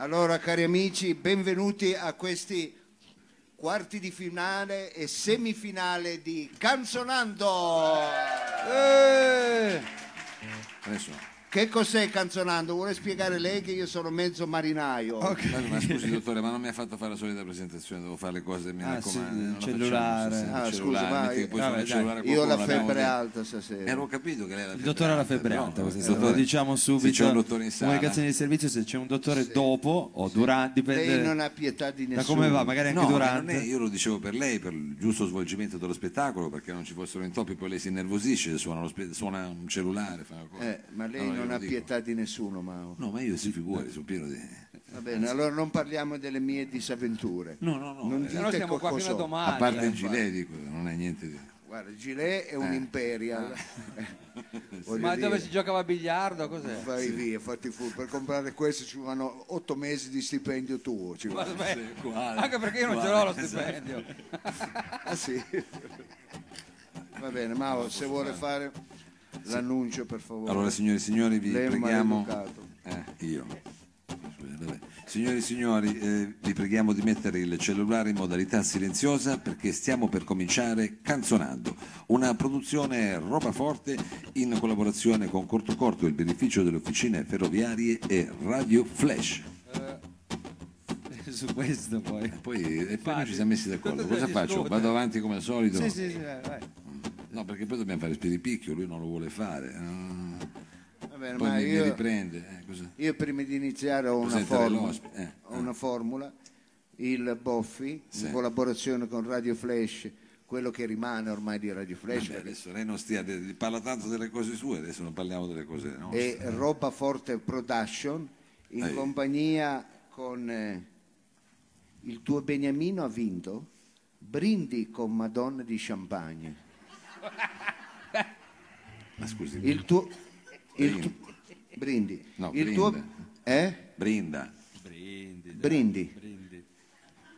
Allora, cari amici, benvenuti a questi quarti di finale e semifinale di Canzonando. Eh! Adesso. Che cos'è Canzonando? Vuole spiegare lei che io sono mezzo marinaio? Ma, ma scusi dottore, ma non mi ha fatto fare la solita presentazione, devo fare le cose, mi Ah, raccomando. sì, cellulare. facciamo, Ah, il scusa, cellulare, ma io- cellulare Io ho la febbre alta stasera. Ero capito che lei la Il dottore ha la febbre alta, eh, questo dottore, lo diciamo se subito. c'è un dottore in sala. Comunicazione di servizio, se c'è un dottore dopo o durante, dipende Lei non ha pietà di da nessuno. come va, magari anche No, ma durante. non è- io lo dicevo per lei, per il giusto svolgimento dello spettacolo, perché non ci fossero intoppi, poi lei si innervosisce, suona, lo spe- suona un cellulare, fa una cosa. Eh, ma lei Allora non ha dico. pietà di nessuno, Mao. No, ma io si figuri, sono pieno di... Va bene, allora non parliamo delle mie disavventure. No, no, no. Non eh, dite siamo qua fino a domani. a parte eh. il gilet, dico, non è niente di... Guarda, Gilet è un imperial. Voglio Ma dire, dove si giocava a biliardo? Cos'è? Vai via, fatti fu. Per comprare questo ci vanno otto mesi di stipendio tuo. Ci Ma vabbè, quale? Anche perché io non ce l'ho lo stipendio. Ah sì. Va bene, Mao, se vuole fare l'annuncio per favore. Allora, signori e signori, vi Lei preghiamo. Eh, io. Signori e signori, eh, vi preghiamo di mettere il cellulare in modalità silenziosa perché stiamo per cominciare Canzonando, una produzione roba forte in collaborazione con Corto Corto, il beneficio delle officine ferroviarie e Radio Flash. Su questo poi. Poi, e poi ci siamo messi d'accordo. Cosa faccio? Vado avanti come al solito? Sì, sì, sì, vai, vai. No, perché poi dobbiamo fare spiripicchio, lui non lo vuole fare. Ah, Va bene, Poi ma mi, mi io, riprende. eh, io prima di iniziare ho una formula. eh. Ho una formula. Il Boffi, Sì. in collaborazione con Radio Flash, quello che rimane ormai di Radio Flash, Vabbè, adesso lei non stia, parla tanto delle cose sue, adesso non parliamo delle cose nostre. e Roba Forte Production in Ehi. compagnia con eh, il tuo Beniamino ha vinto brindi con Madonna di Champagne Ma scusi, il tuo il Brindi. tu- brindi No, il tuo brinda. eh? brinda. Brindi. Brindi. brindi.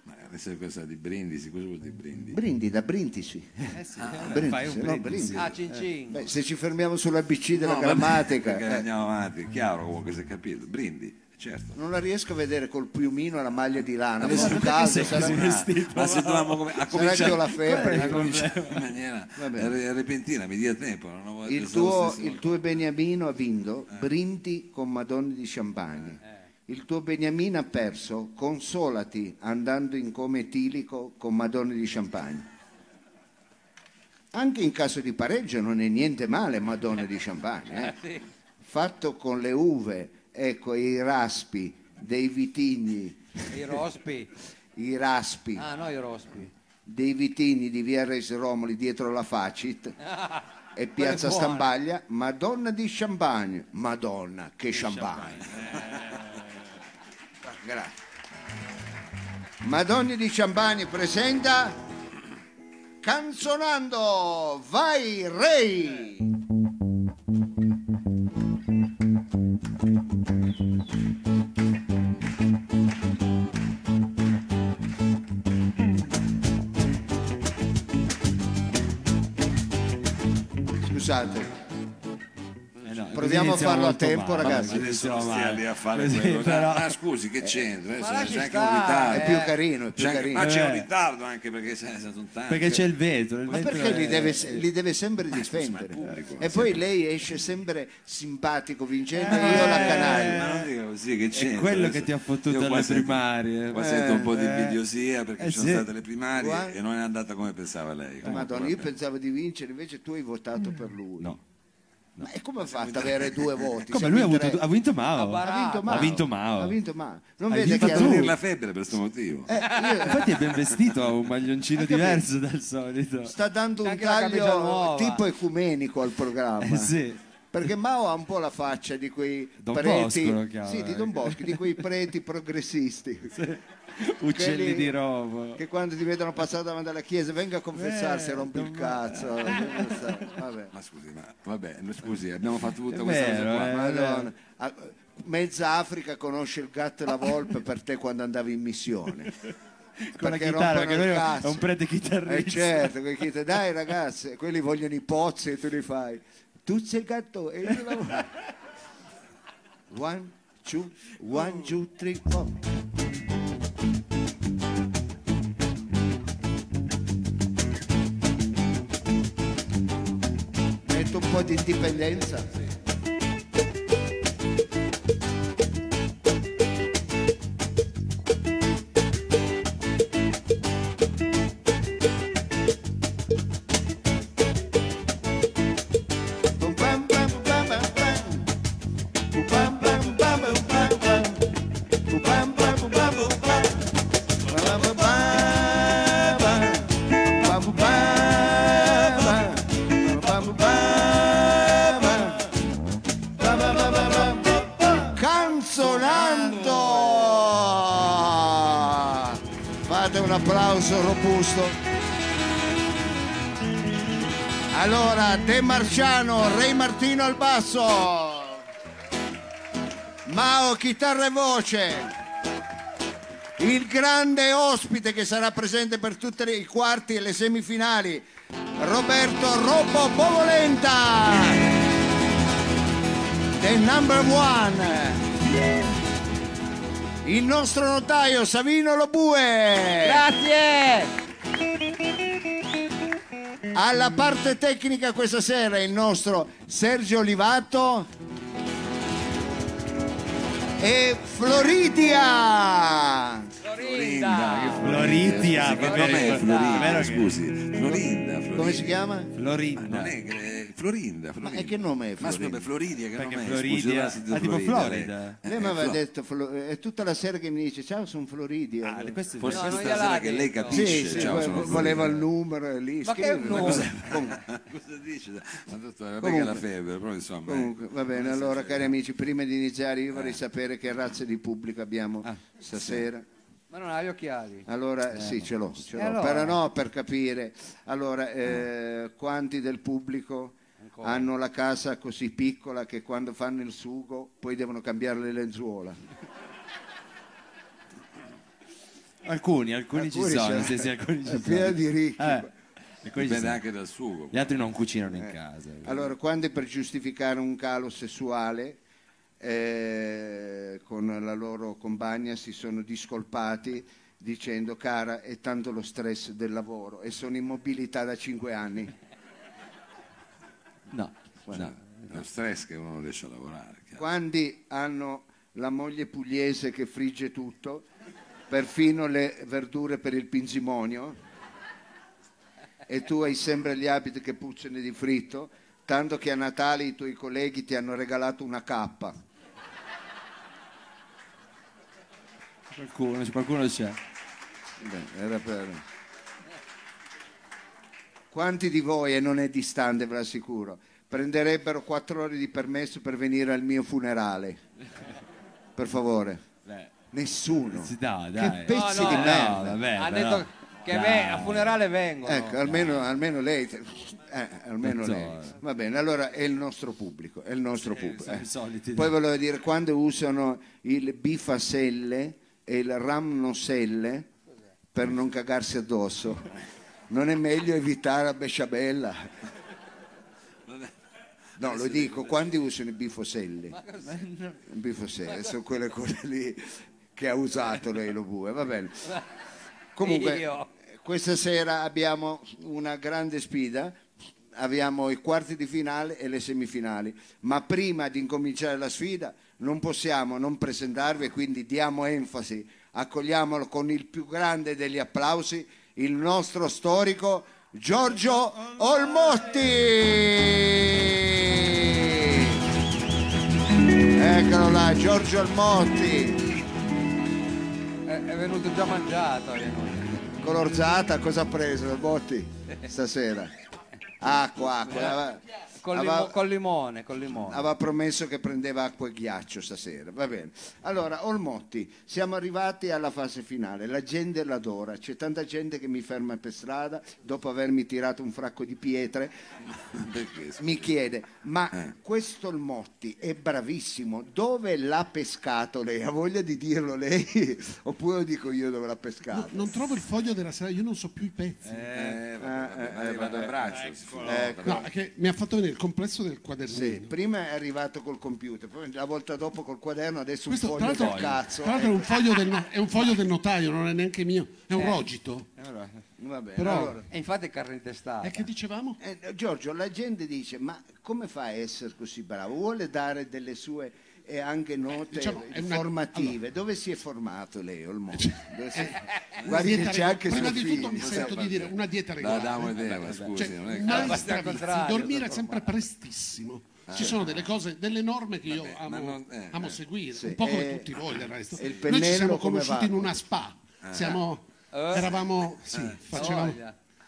Ma adesso questa di brindisi, cosa vuol dire brindi? brindi da Brindisi Eh sì, Brindisi, fai un no, brindisi. Brindisi. Ah, cin cin. Beh, se ci fermiamo sull'ABC della No, grammatica eh, andiamo avanti, è chiaro comunque si è capito. Brindi, certo. non la riesco a vedere col piumino e la maglia di lana Adesso fa perché caldo sei sarà, vestito? Ma se dovevamo come- a cominciare la febbre a cominciare in maniera re- repentina, mi dia tempo. Non ho Il tuo, il tuo Beniamino ha vinto brindi con Madonna di Champagne. Il tuo Beniamino ha perso consolati andando in come etilico con Madonna di Champagne. Anche in caso di pareggio non è niente male Madonna di Champagne. eh. Fatto con le uve, ecco, i raspi dei vitigni, I rospi. i raspi. Ah, no, i rospi. dei vitigni di via Reis Romoli dietro la Facit. E piazza. Stambaglia Madonna di Champagne. Madonna che champagne. Grazie Madonna di Champagne presenta Canzonando vai Rei Proviamo a iniziamo farlo a tempo, male. ragazzi. Adesso iniziamo non stia male. lì a fare Così, quello. però- Ah, scusi, che c'entra? Lasci c'è anche un ritardo. è più carino è più C'è anche- carino ma c'è un Eh. ritardo anche perché sai, sono tanti. Perché c'è il vetro. Il Ma vetro perché li è- deve, li deve sempre scusi, ma difendere? pubblico, E ma poi lei esce sempre simpatico, vincendo, e io la canaglia. Ma non dica così, che c'entra? quello Adesso- che ti ha fottuto alle primarie. Qua Eh, sento un po' di eh. invidiosia perché Eh, ci sono sì. state le primarie e non è andata come pensava lei. Madonna, io pensavo di vincere, invece tu hai votato per lui. No. Ma e come ha fatto ad avere due voti? Come Se lui ha, vinto ha vinto Mao. Ha vinto Mao. Ha vinto Mao. Ha vinto Mao. Non Hai vede vinto che Ha tu. venire la febbre per questo motivo. Eh, io- Infatti è ben vestito, ha un maglioncino diverso dal solito. sta dando un Anche la camicia taglio nuova. tipo ecumenico al programma. Eh, sì. Perché Mao ha un po' la faccia di quei Don preti, Bosco lo chiama, sì, di Don ecco. Bosco, di quei preti progressisti. Uccelli Quelli di rovo. Che quando ti vedono passare davanti alla chiesa venga a confessarsi e Eh, rompi il Don- cazzo. Vabbè. Ma scusi, ma vabbè, scusi, abbiamo fatto tutta questa vero, cosa qua. eh. Madonna. Ah, Mezza Africa conosce il gatto e la volpe per te quando andavi in missione. Con la Perché chitarra, rompono perché lui è un prete chitarrista. Eh certo, dai ragazzi, quelli vogliono i pozzi e tu li fai. Tu sei il gatto e io la. One, two, one, two, three, four. Metto un po' di indipendenza. Bum, De Marciano, Re Martino al basso. Mao, chitarra e voce. Il grande ospite che sarà presente per tutti i quarti e le semifinali, Roberto Robbo Bovolenta. The number one. Il nostro notaio Savino Lobue. Grazie! Alla parte tecnica questa sera il nostro Sergio Olivato e Floridia. Florinda! Floridia, va bene, Florinda, scusi. Florinda, Florinda. Come si chiama? Ma Florinda. non è eh, Florinda, Florinda. e che nome è Ma scusa, Florinda? per Floridia che Perché nome è? Floridia- Scusi, doveva sentire ah, tipo Florida, Florida. lei. Lei mi Eh, aveva Flo- detto, Flo- è tutta la sera che mi dice ciao sono Floridia. Ah, questo è Forse No, questa sera che lei capisce. sì, sì, ciao, Florida. voleva il numero e lì. Ma che scrive, numero? cosa- Comunque, Cosa dice? Ma dottore, vabbè Comunque. che la febbre, però insomma. eh. comunque, va bene, allora cari amici, prima di iniziare io vorrei sapere che razza di pubblico abbiamo stasera. Ma non ha gli occhiali. Allora, sì, ce l'ho, ce l'ho. allora? però no, per capire. Allora, eh, quanti del pubblico hanno la casa così piccola che quando fanno il sugo poi devono cambiare le lenzuola? Alcuni, alcuni, ci Alcuni sono, c'è- sì, sì, alcuni ci è sono. pieno di ricchi. Eh, alcuni ci Dipende sono. anche dal sugo. Gli altri non cucinano in casa. Allora, quando per giustificare un calo sessuale eh, con la loro compagna si sono discolpati dicendo cara è tanto lo stress del lavoro e sono in mobilità da cinque anni. No, No, è lo stress che uno non riesce a lavorare. chiaro. Quando hanno la moglie pugliese che frigge tutto, perfino le verdure per il pinzimonio, e tu hai sempre gli abiti che puzzano di fritto, tanto che a Natale i tuoi colleghi ti hanno regalato una cappa. Qualcuno, qualcuno c'è. Beh, era per... Quanti di voi, e non è distante ve l'assicuro, prenderebbero quattro ore di permesso per venire al mio funerale? Per favore. Beh, Nessuno. sì, no, Che dai. pezzi No, di no, merda. No, vabbè, ha però- detto che dai. me- a funerale vengono. Ecco, almeno, almeno lei, eh, almeno lei. Va bene, allora è il nostro pubblico, è il nostro pubblico. eh. soliti. Poi volevo dire, quando usano il bifaselle e il ramnoselle per non cagarsi addosso, non è meglio evitare la besciabella? No, lo dico, quando usano i bifoselle? Il bifoselle, sono quelle cose lì che ha usato lei lo bue, va bene. Comunque, questa sera abbiamo una grande sfida, abbiamo i quarti di finale e le semifinali, ma prima di incominciare la sfida non possiamo non presentarvi e quindi diamo enfasi, accogliamolo con il più grande degli applausi, il nostro storico Giorgio Olmotti. Eccolo là, Giorgio Olmotti. È, è venuto già mangiato. venuto. Colorzata, cosa ha preso Olmotti stasera? Acqua, acqua. Col, Aveva- limo- col limone, col limone. Aveva promesso che prendeva acqua e ghiaccio stasera, va bene. Allora, Olmotti, siamo arrivati alla fase finale, la gente l'adora, c'è tanta gente che mi ferma per strada dopo avermi tirato un fracco di pietre, mi chiede, ma questo Olmotti è bravissimo, dove l'ha pescato lei? Ha voglia di dirlo lei? Oppure lo dico io dove l'ha pescato? Non trovo il foglio della sera, io non so più i pezzi. Eh, vabbè, vabbè, eh, ma eh, arriva vabbè. dal braccio. si fa. Ecco. No, mi ha fatto venire il complesso del Sì, quadernino. prima è arrivato col computer, poi la volta dopo col quaderno, adesso un Questo, tra foglio l'altro, del cazzo. tra l'altro è, un foglio del, è un foglio del notaio, non è neanche mio, è un rogito. Allora, Va bene, Però- allora. E infatti è carne intestata. E che dicevamo? Eh, Giorgio, la gente dice, ma come fa a essere così bravo? Vuole dare delle sue e anche note Diciamo, è una- formative. Dove si è formato lei, Olmo? Dove si- Una Guardi che c'è anche Prima di tutto mi sento di dire una dieta La regolare. idea, ma scusi, Cioè, non è mai dormire sempre prestissimo. Ci sono delle cose, delle norme che io Vabbè, amo, ma non- eh, amo eh. seguire, Sì, un po' come e- tutti voi del resto. il Noi ci siamo conosciuti in una spa, siamo, eravamo, sì, facevamo.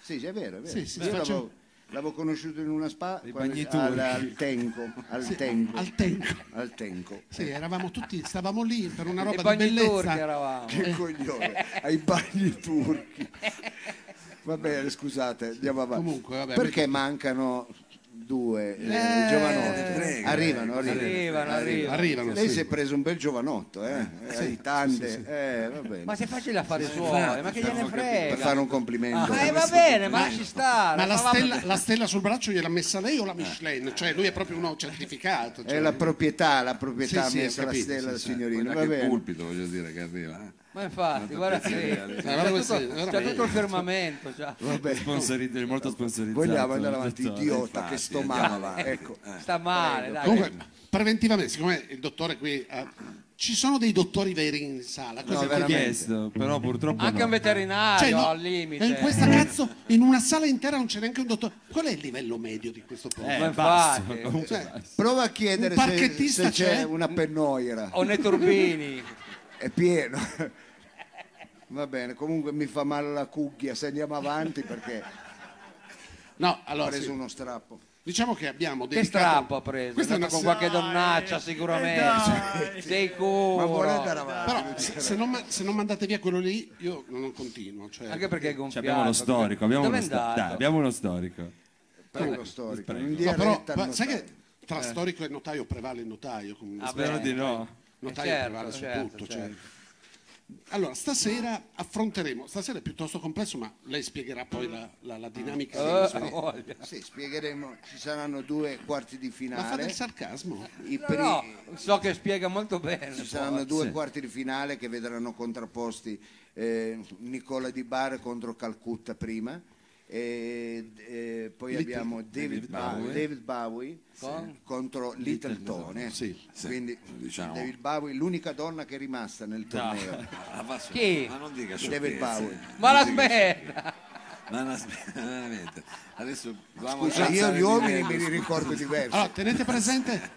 Sì, è vero, è vero. Sì, sì, Io facciamo- l'avevo, conosciuto in una spa quando- al, al Tenco, al Tenco, al tempo. al Tenco. Sì, eravamo tutti, stavamo lì per una roba di bellezza. eravamo. Che coglione, ai bagni turchi. Va bene, scusate, andiamo avanti. Comunque, vabbè, Perché mancano due eh, Eh, giovanotti? prego, arrivano, arrivano. Arrivano, arrivano. Arrivano, Lei sì. si è preso un bel giovanotto, eh? eh hai tante, eh, va bene. Ma sei facile affari suoi, ma che gliene per frega? fare un complimento. Ma eh, va bene, ma lasci stare. Ma la stella, la stella sul braccio gliel'ha messa lei o la Michelin? Cioè lui è proprio uno certificato. È cioè- la proprietà, la proprietà Sì, sì, ho messa la stella sì, del sì. signorino. Va che bene. pulpito, voglio dire, che arriva. Eh. Ma infatti, guarda qui. guarda C'è tutto, c'è veramente. tutto il firmamento. già. Vabbè. Sponsorizzato, molto sponsorizzato. Vogliamo andare avanti, dottore. idiota, Infatti, che sto male. Ecco. Sta male, dai. Comunque, preventivamente, siccome il dottore qui... eh, ci sono dei dottori veri in sala. No, Ho veramente. chiesto, però purtroppo Anche no. un veterinario Cioè, no, al limite. e in questa cazzo, in una sala intera non c'è neanche un dottore. Qual è il livello medio di questo posto? Eh, Ma basta, infatti. comunque Cioè. Prova a chiedere se, parchettista se c'è c'è? una pennoira. O nei turbini. È pieno. Va bene, comunque mi fa male la cucchia se andiamo avanti perché no, ho allora, preso sì. uno strappo. diciamo che abbiamo Che dedicato... strappo ha preso? Questa è una andato con qualche donnaccia sicuramente. Sei Ma vuole andare avanti? Però se, se non, ma- se non mandate via quello lì, io non continuo. Cioè, Anche perché è Cioè, gonfiato. abbiamo uno storico, abbiamo Dove uno è storico. andato? Dai, abbiamo uno storico. Prego, storico. prego. In No, però, ma sai che tra storico e notaio prevale il notaio? comunque. Ah, Spero di no. notaio certo, prevale su certo, tutto. certo. Allora, stasera affronteremo, stasera è piuttosto complesso, ma lei spiegherà poi la, la- la dinamica. Eh, delle- voglia. Sì, spiegheremo, ci saranno due quarti di ma fa finale. del sarcasmo. I No, pri- no, so che spiega molto bene. Ci saranno due Sì. quarti di finale che vedranno contrapposti eh, Nicola Di Bar contro Calcutta prima e, e poi abbiamo David, Bowie, David Bowie, Con? contro Little Tone. Sì, Quindi diciamo. David Bowie, l'unica donna che è rimasta nel torneo. Ah, va su- Chi? Ma non dica David sciocchezze. Bowie. Ma la Non dica smetta! Ma sm- veramente. Adesso Scusa, io gli uomini me li ricordo diversi. Allora, tenete presente,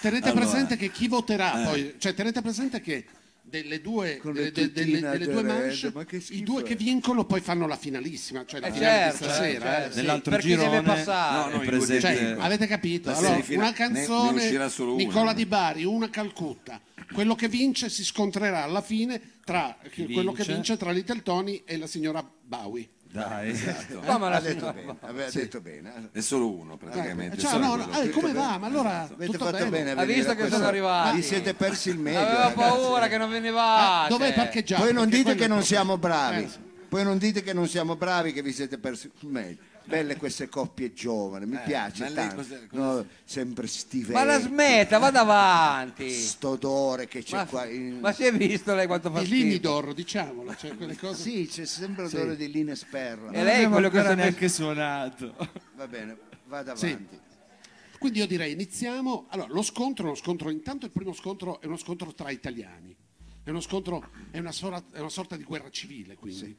tenete Allora, presente che chi voterà poi, cioè tenete presente che delle due, delle, le delle- delle- due red, manche, ma che schifo i due che vincono poi fanno la finalissima, cioè la Eh, finale certo, di stasera. certo, eh. sì, Nell'altro chi deve girone passare. No, no, presente Cioè, avete capito? Allora, una ne- ne canzone, solo una. Nicola Di Bari, una Calcutta. Quello che vince si scontrerà alla fine tra quello che vince? vince tra Little Tony e la signora Bowie. Dai. Ma me la ha detto bene, aveva detto bene. È solo uno praticamente. Cioè, solo no, no, eh, come va? Ma allora Avete tutto fatto bene. bene. a Ha venire visto che questo- sono arrivati? Vi siete persi il meglio. Aveva ragazzi. paura che non veniva. Ah, dove parcheggiate? Poi non dite che non siamo bravi. Eh, Poi non dite che non siamo bravi, che vi siete persi il meglio. Belle queste coppie giovani, mi piace ma lei tanto. cos'è- No, sempre stivelli. Ma la smetta, vada avanti. St'odore che c'è Ma, qua. in- ma si è visto lei quanto fa Di schifo? Linidor, diciamolo, cioè quelle cose. Sì, c'è sempre l'odore di Lines Perla. E lei è quello che non se ha ne neanche suonato. Va bene, vada Sì. avanti. Quindi io direi iniziamo. Allora, lo scontro è uno scontro, intanto il primo scontro è uno scontro tra italiani. È uno scontro, è una, sora- è una sorta di guerra civile, quindi.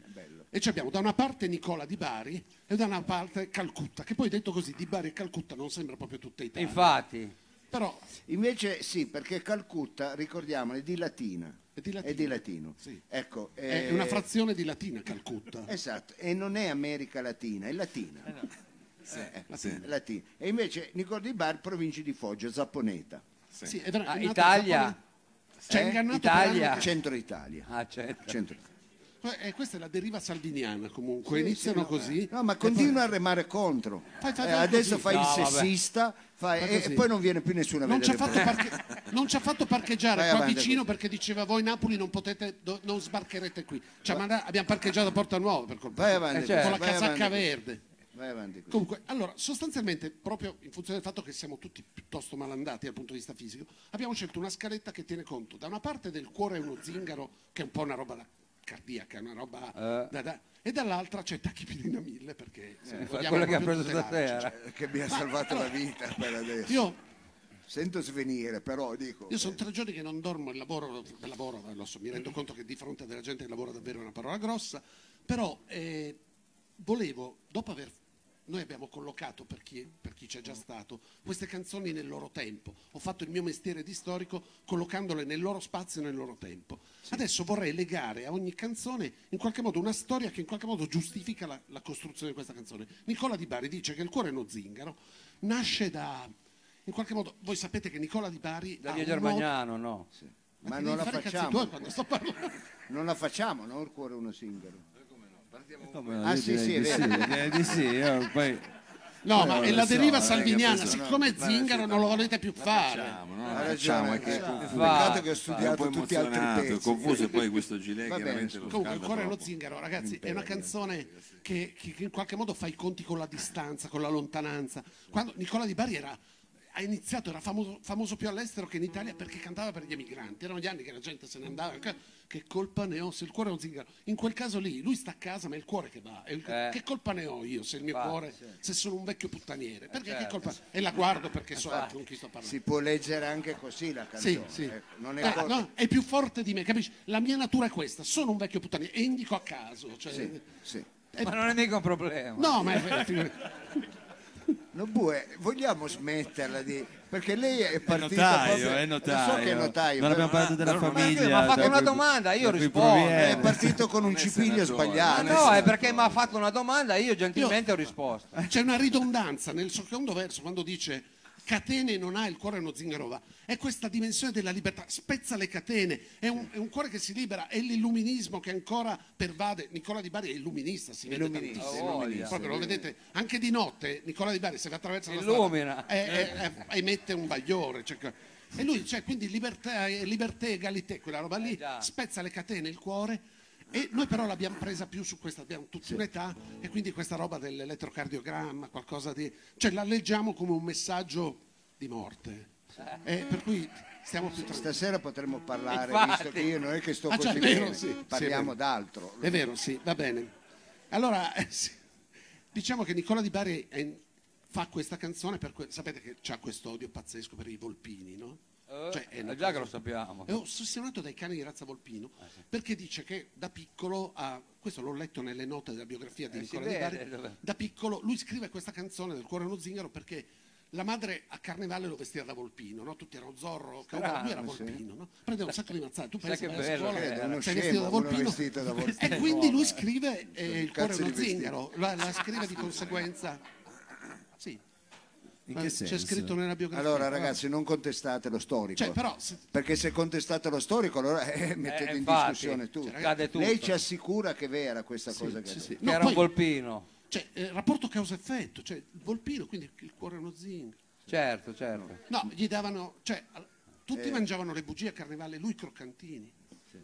E ci abbiamo da una parte Nicola Di Bari e da una parte Calcutta, che poi detto così, Di Bari e Calcutta non sembra proprio tutta Italia. Infatti. Però Invece sì, perché Calcutta, ricordiamo, è di Latina. È di latino. Sì. Ecco, è eh, una frazione di Latina Calcutta. Esatto, e non è America Latina, è Latina. Sì, Eh, sì. Latina. E invece Nicola Di Bar, provincia di Foggia, Zapponeta. Sì, è Ah, è nato a Italia? Zappone- Ci ha Eh? Italia? anni. Centro Italia. Ah, certo. Centro Italia. Eh, questa è la deriva salviniana comunque, Sì, iniziano sì, no, così. No, ma continua a remare contro. Fai- fai- Eh, adesso così. fai il No, vabbè. sessista fai- Fai e, e poi non viene più nessuno a Non ci, ha vedere. fatto parche- non ci ha fatto parcheggiare Vai qua avanti vicino così. perché diceva voi Napoli non potete, do- non sbarcherete qui. Cioè, ma abbiamo parcheggiato a Porta Nuova per colpa Vai avanti Eh, certo. con la vai casacca avanti. verde. Vai avanti così. Comunque, allora, sostanzialmente, proprio in funzione del fatto che siamo tutti piuttosto malandati dal punto di vista fisico, abbiamo scelto una scaletta che tiene conto da una parte del cuore è uno zingaro, che è un po' una roba da cardiaca, una roba Eh. da, da- e dall'altra c'è tachipirina 1000 perché Eh, quello che ha preso tutelarci. stasera. Eh, Che mi ha salvato la vita per adesso. Io, Sento svenire, però dico. io sono tre giorni che non dormo, il lavoro, il lavoro eh, lo so, mi rendo conto che di fronte a della gente che lavora davvero è una parola grossa, però eh, volevo, dopo aver... Noi abbiamo collocato, per chi, per chi c'è già stato, queste canzoni nel loro tempo. Ho fatto il mio mestiere di storico collocandole nel loro spazio e nel loro tempo. Adesso vorrei legare a ogni canzone in qualche modo una storia che in qualche modo giustifica la, la costruzione di questa canzone. Nicola Di Bari dice che il cuore è uno zingaro, nasce da... In qualche modo, voi sapete che Nicola Di Bari... un modo- Germagnano, no? Ma ti non la facciamo. Non la facciamo, no? Il cuore è uno singolo. No, Ah, sì, sì, è di vero. direi di sì, io poi... No, ma è la deriva salviniana, siccome zingaro non lo volete più fare. Facciamo, no? Ha Facciamo, ragione. è che eh. Peccato che ho studiato tutti altri emozionato, pezzi. confuso e poi questo gilet Va bene, chiaramente lo Comunque, scalda è lo troppo. zingaro, ragazzi, è una canzone che, che- che in qualche modo fa i conti con la distanza, con la lontananza. Quando Nicola Di Bari era, ha iniziato, era famoso, famoso più all'estero che in Italia perché cantava per gli emigranti. Erano gli anni che la gente se ne andava. Che, che colpa ne ho se il cuore è un zingaro? In quel caso lì, lui sta a casa, ma è il cuore che va. È il- Eh. Che colpa ne ho io se il mio Infatti, cuore, sì. se sono un vecchio puttaniere? Perché che certo. colpa? E la guardo perché so con chi sto parlando. Si può leggere anche così la Sì, canzone. sì. ecco, Non è Eh, cosa- no, è più forte di me, capisci? La mia natura è questa, sono un vecchio puttaniere e indico a caso. Cioè, Sì, sì. eh, Ma non è mica un problema. No, ma è. No, Bue, vogliamo smetterla di... Perché lei è È partita notaio, proprio... è notaio. so che è notaio, Non abbiamo parlato della ma famiglia. perché? Ma ha fatto da una cui- domanda, io da cui rispondo. proviene. è partito con un cipiglio sbagliato. No, è perché mi ha fatto una domanda e io gentilmente ho risposto. C'è una ridondanza nel secondo verso quando dice catene non ha il cuore uno zingaro va. È questa dimensione della libertà, spezza le catene, è un, è un cuore che si libera, è l'illuminismo che ancora pervade. Nicola Di Bari è illuminista, si vede Illuminista, tantissimo. illuminista, Proprio lo vedete anche di notte, Nicola Di Bari se va attraverso la strada è- è- è- emette un bagliore. cioè e lui, cioè, quindi libertà, libertà, egalité, quella roba lì, Eh spezza le catene, il cuore. E noi però l'abbiamo presa più su questa, abbiamo tutti un'età e quindi questa roba dell'elettrocardiogramma, qualcosa di... cioè la leggiamo come un messaggio di morte. E per cui stiamo più tranquilli. Stasera potremmo parlare, Infatti. visto che io non è che sto Ah, così già, è vero, bene, sì, sì, parliamo vero. d'altro. È vero, sì, va bene. Allora, eh, sì. diciamo che Nicola Di Bari è fa questa canzone per que- sapete che c'ha questo odio pazzesco per i volpini, no? Eh, Cioè, è eh, una già che lo sappiamo. È ossessionato dai cani di razza Volpino perché dice che da piccolo, ha- questo l'ho letto nelle note della biografia di Eh, si Nicola Di vede Bari, dove- da piccolo lui scrive questa canzone del cuore è uno zingaro perché la madre a carnevale lo vestiva da Volpino, no? tutti erano Zorro, Caucano, lui era Volpino, no? prendeva un sacco di mazzate, tu Sai pensi che vai a bello scuola, che era. Uno sei scemo, vestito da uno Volpino, vestito da Volpino. e quindi lui scrive eh, il cuore è Cazzo uno di vestito. zingaro, la, la scrive di conseguenza. Sì, In che c'è senso? scritto nella biografia. Allora ragazzi, non contestate lo storico. Cioè, però, se- Perché se contestate lo storico allora eh, mettete in infatti, discussione tutto. cioè, cade tutto. Lei ci assicura che è vera questa cosa che sì, ha sì. detto. Che No, era poi- un volpino. Cioè, eh, rapporto causa-effetto, cioè il volpino, quindi il cuore è uno zingaro. Certo, certo. No, gli davano, cioè, al- tutti Eh. mangiavano le bugie a carnevale, lui croccantini.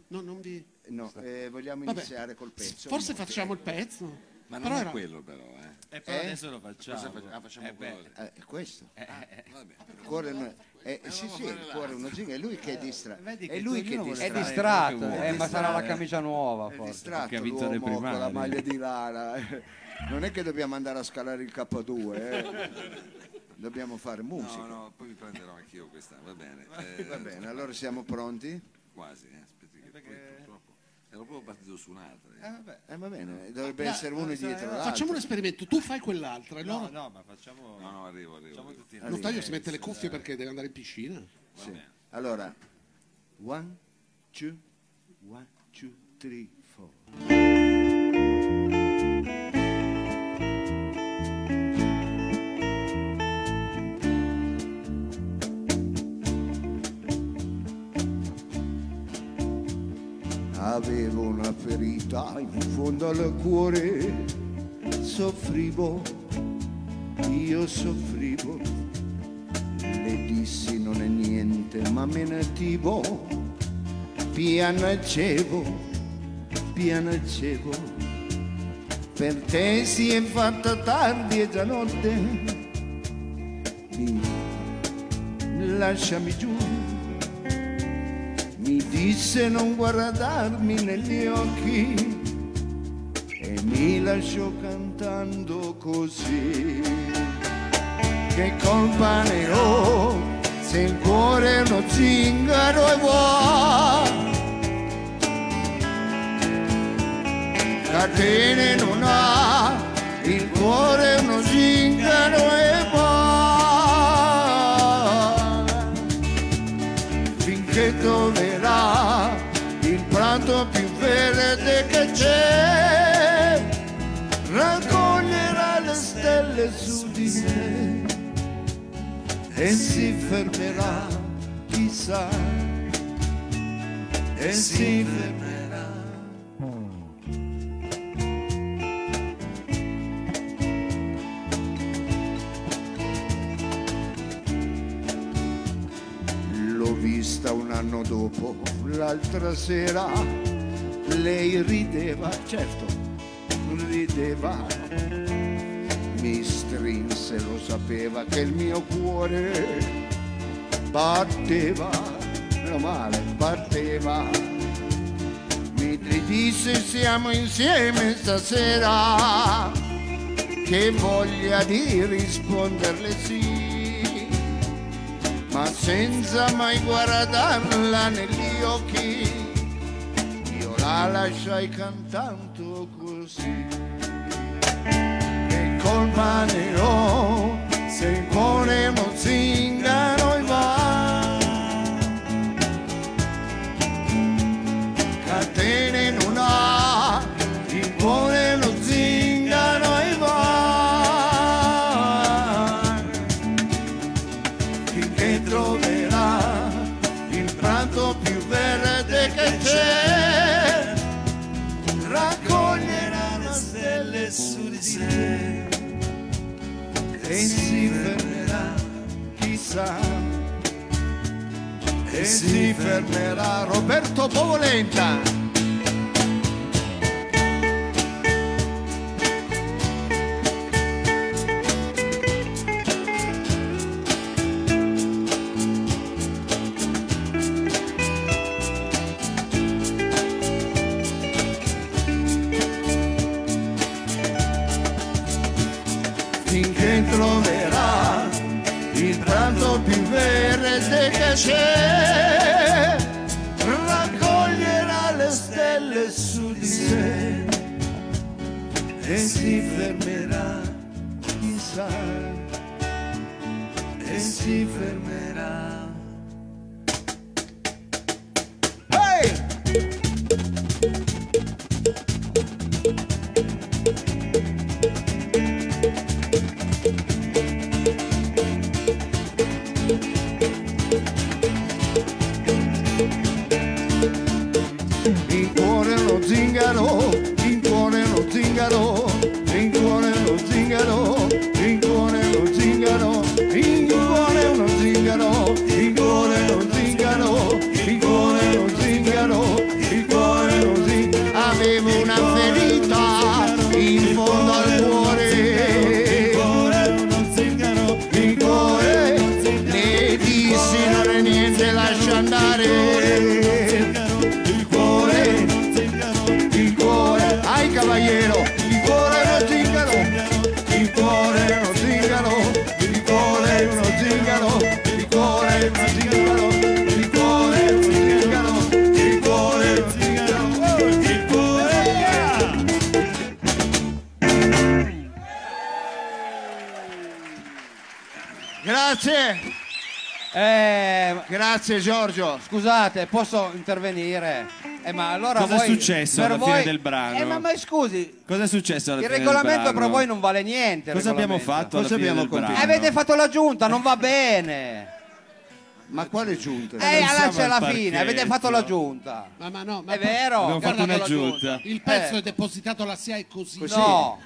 No, non vi... No, eh, vogliamo Vabbè, iniziare col pezzo. Forse facciamo il pezzo. Ma non Però è era- quello però, eh. E però Eh? adesso lo facciamo. Cosa facciamo? Ah, facciamo Eh, beh, quello. Eh, è questo. Vabbè. Il cuore non- eh, sì, sì, il cuore è uno zingaro, è lui che è distratto. Vedi È che lui tu- che vuole distrae. È distratto, che eh, ma sarà la camicia nuova È forse. distratto Perché ha vinto le l'uomo con la primarie. maglia di lana. eh. Non è che dobbiamo andare a scalare il K2, eh. dobbiamo fare musica. No, no, poi mi prenderò anch'io questa, va bene. Eh, Va bene, allora siamo pronti? Quasi, eh. Aspetti che poi purtroppo ero proprio partito su un'altra. eh. Eh, va bene, dovrebbe Ah, essere uno dietro l'altro. Facciamo un esperimento, tu fai quell'altra No, loro... no, ma facciamo... No, no, arrivo, arrivo. Facciamo arrivo. tutti Allora, Notaio si mette le cuffie perché deve andare in piscina. Sì. Allora, one, two, one, two, three, Avevo una ferita in fondo al cuore, soffrivo, io soffrivo le dissi non è niente ma menativo piangevo piangevo per te si è fatta tardi e già notte. Mi lasciami giù. Disse non guardarmi negli occhi e mi lasciò cantando così. Che colpa ne ho se il cuore è uno zingaro e vuoi? catene non ha, il cuore è uno zingaro e va. Verde che c'è, raccoglierà le stelle su di me e si fermerà, chissà, e si fermerà. L'ho vista un anno dopo, l'altra sera, lei rideva, certo, rideva, mi strinse, lo sapeva che il mio cuore batteva, meno male, batteva. Mi disse siamo insieme stasera, che voglia di risponderle sì ma senza mai guardarla negli occhi, la lasciai cantando così. Che colpa ne ho se è uno zingaro e va. Catene non ha, è uno zingaro e va. finché troverà il prato più verde e si fermerà, chissà, e si fermerà Roberto Povolenta. Scusate, posso intervenire? Eh, ma allora Cosa è voi- successo per alla fine voi- del brano? Eh, ma, ma scusi, Cosa è successo alla il fine del regolamento brano? per voi non vale niente. il Cosa abbiamo regolamento. fatto alla Cosa fine abbiamo del brano? Eh, avete fatto la giunta, non va bene. Ma quale giunta? Eh, allora siamo c'è al la fine, avete fatto la giunta. Ma, ma no, ma È vero? Abbiamo fatto una la giunta. Il pezzo Eh. è depositato alla SIAE così. No.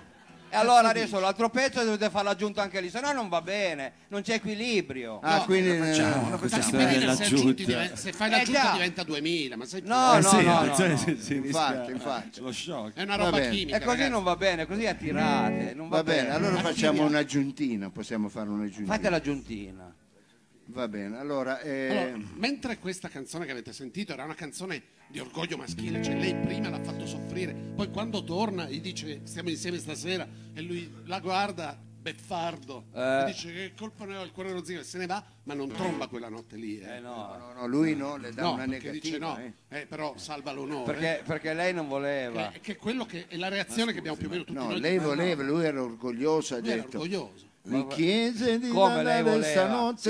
E allora Cazzo adesso l'altro pezzo dovete farlo aggiunto anche lì, se no non va bene, non c'è equilibrio. Ah, No, quindi facciamo, eh, lo Questa storia se, aggiunti diven- se fai Eh, l'aggiunta già. diventa 2000, ma sei No, Eh no, sì, no, attenzione, no, si- no. si rischia Infatti, infatti. lo shock. È una Va roba bene. chimica. E così ragazzi. non va bene, così a tirate, non va, va bene, allora facciamo un'aggiuntina, possiamo fare un'aggiuntina. Fate l'aggiuntina. Va bene, allora, eh, Allora, mentre questa canzone che avete sentito era una canzone di orgoglio maschile, cioè lei prima l'ha fatto soffrire, poi quando torna gli dice stiamo insieme stasera e lui la guarda beffardo Eh. e dice che colpa ne ho il cuore rozzico e se ne va, ma non tromba quella notte lì. eh. Eh no, no, no, lui no, le dà No, una perché dice negativa. no, eh. eh, però salva l'onore. perché, perché lei non voleva. Che, che è quello che è la reazione che abbiamo più o meno tutti No, noi. lei Ma no, voleva, lui era orgoglioso, ha lui era detto. orgoglioso. Mi chiese di Come lei ballare voleva. stanotte,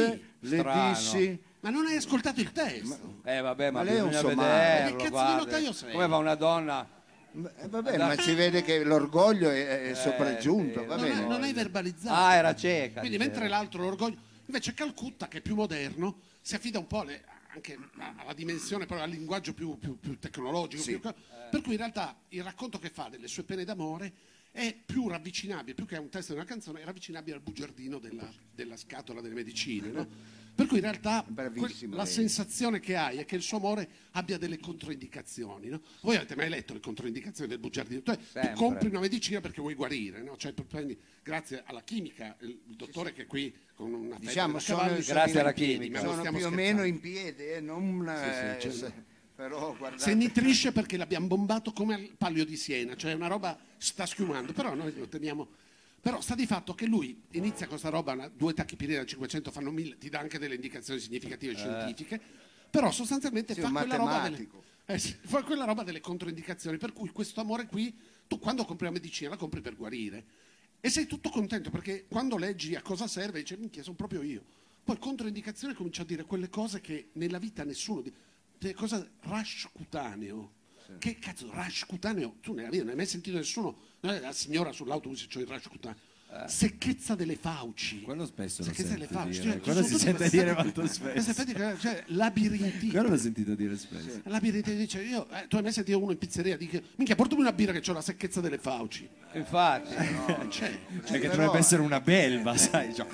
Sì, le strano. dissi... Ma non hai ascoltato il testo? Eh vabbè, ma, Ma lei è un bisogna somaro. vederlo, Ma che cazzo di guarda. notaio sei? Come va una donna? Eh, vabbè, ma si vede che l'orgoglio è, è sopraggiunto, sì, va non, bene. hai, non hai verbalizzato. Ah, era cieca. Quindi diceva. mentre l'altro l'orgoglio, invece Calcutta che è più moderno, si affida un po' alle- anche alla dimensione, però al linguaggio più, più- più tecnologico, più- per cui in realtà il racconto che fa delle sue pene d'amore è più ravvicinabile, più che a un testo di una canzone, è ravvicinabile al bugiardino della, della scatola delle medicine. no? Per cui in realtà Bravissima la lei. sensazione che hai è che il suo amore abbia delle controindicazioni. no? Voi avete mai letto le controindicazioni del bugiardino? Tu, tu compri una medicina perché vuoi guarire, no? Cioè, prendi- grazie alla chimica, il, dottore che è qui con una Diciamo, sono- cavalli, Grazie alla chimica. Sono più stiamo o scherzando. meno in piedi, eh, non, eh, sì, se- però guardate. Se nitrisce perché l'abbiamo bombato come al Palio di Siena, cioè una roba sta schiumando, però noi lo teniamo. Però sta di fatto che lui inizia con questa roba, due tachipirine da 500 fanno 1000, ti dà anche delle indicazioni significative scientifiche, però sostanzialmente Sì, fa quella, roba delle, eh fa quella roba delle controindicazioni, per cui questo amore qui, tu quando compri la medicina la compri per guarire e sei tutto contento perché quando leggi a cosa serve dici minchia sono proprio io. Poi controindicazione comincia a dire quelle cose che nella vita nessuno di cose rash cutaneo. Che cazzo, rash cutaneo? Tu nella vita non hai mai sentito nessuno? eh, La signora sull'autobus c'è il rash cutaneo. Secchezza delle fauci. Quello spesso lo Secchezza delle sento fauci. dire. Cioè, Quello si sente dire molto spesso. cioè, labirintite. Quello l'ho sentito dire spesso. Labirintite dice, io, eh, tu hai mai sentito uno in pizzeria? Dice, minchia, portami una birra che ho la secchezza delle fauci. Infatti, Eh, c'è. Cioè che però- dovrebbe essere una belva, sai? cioè,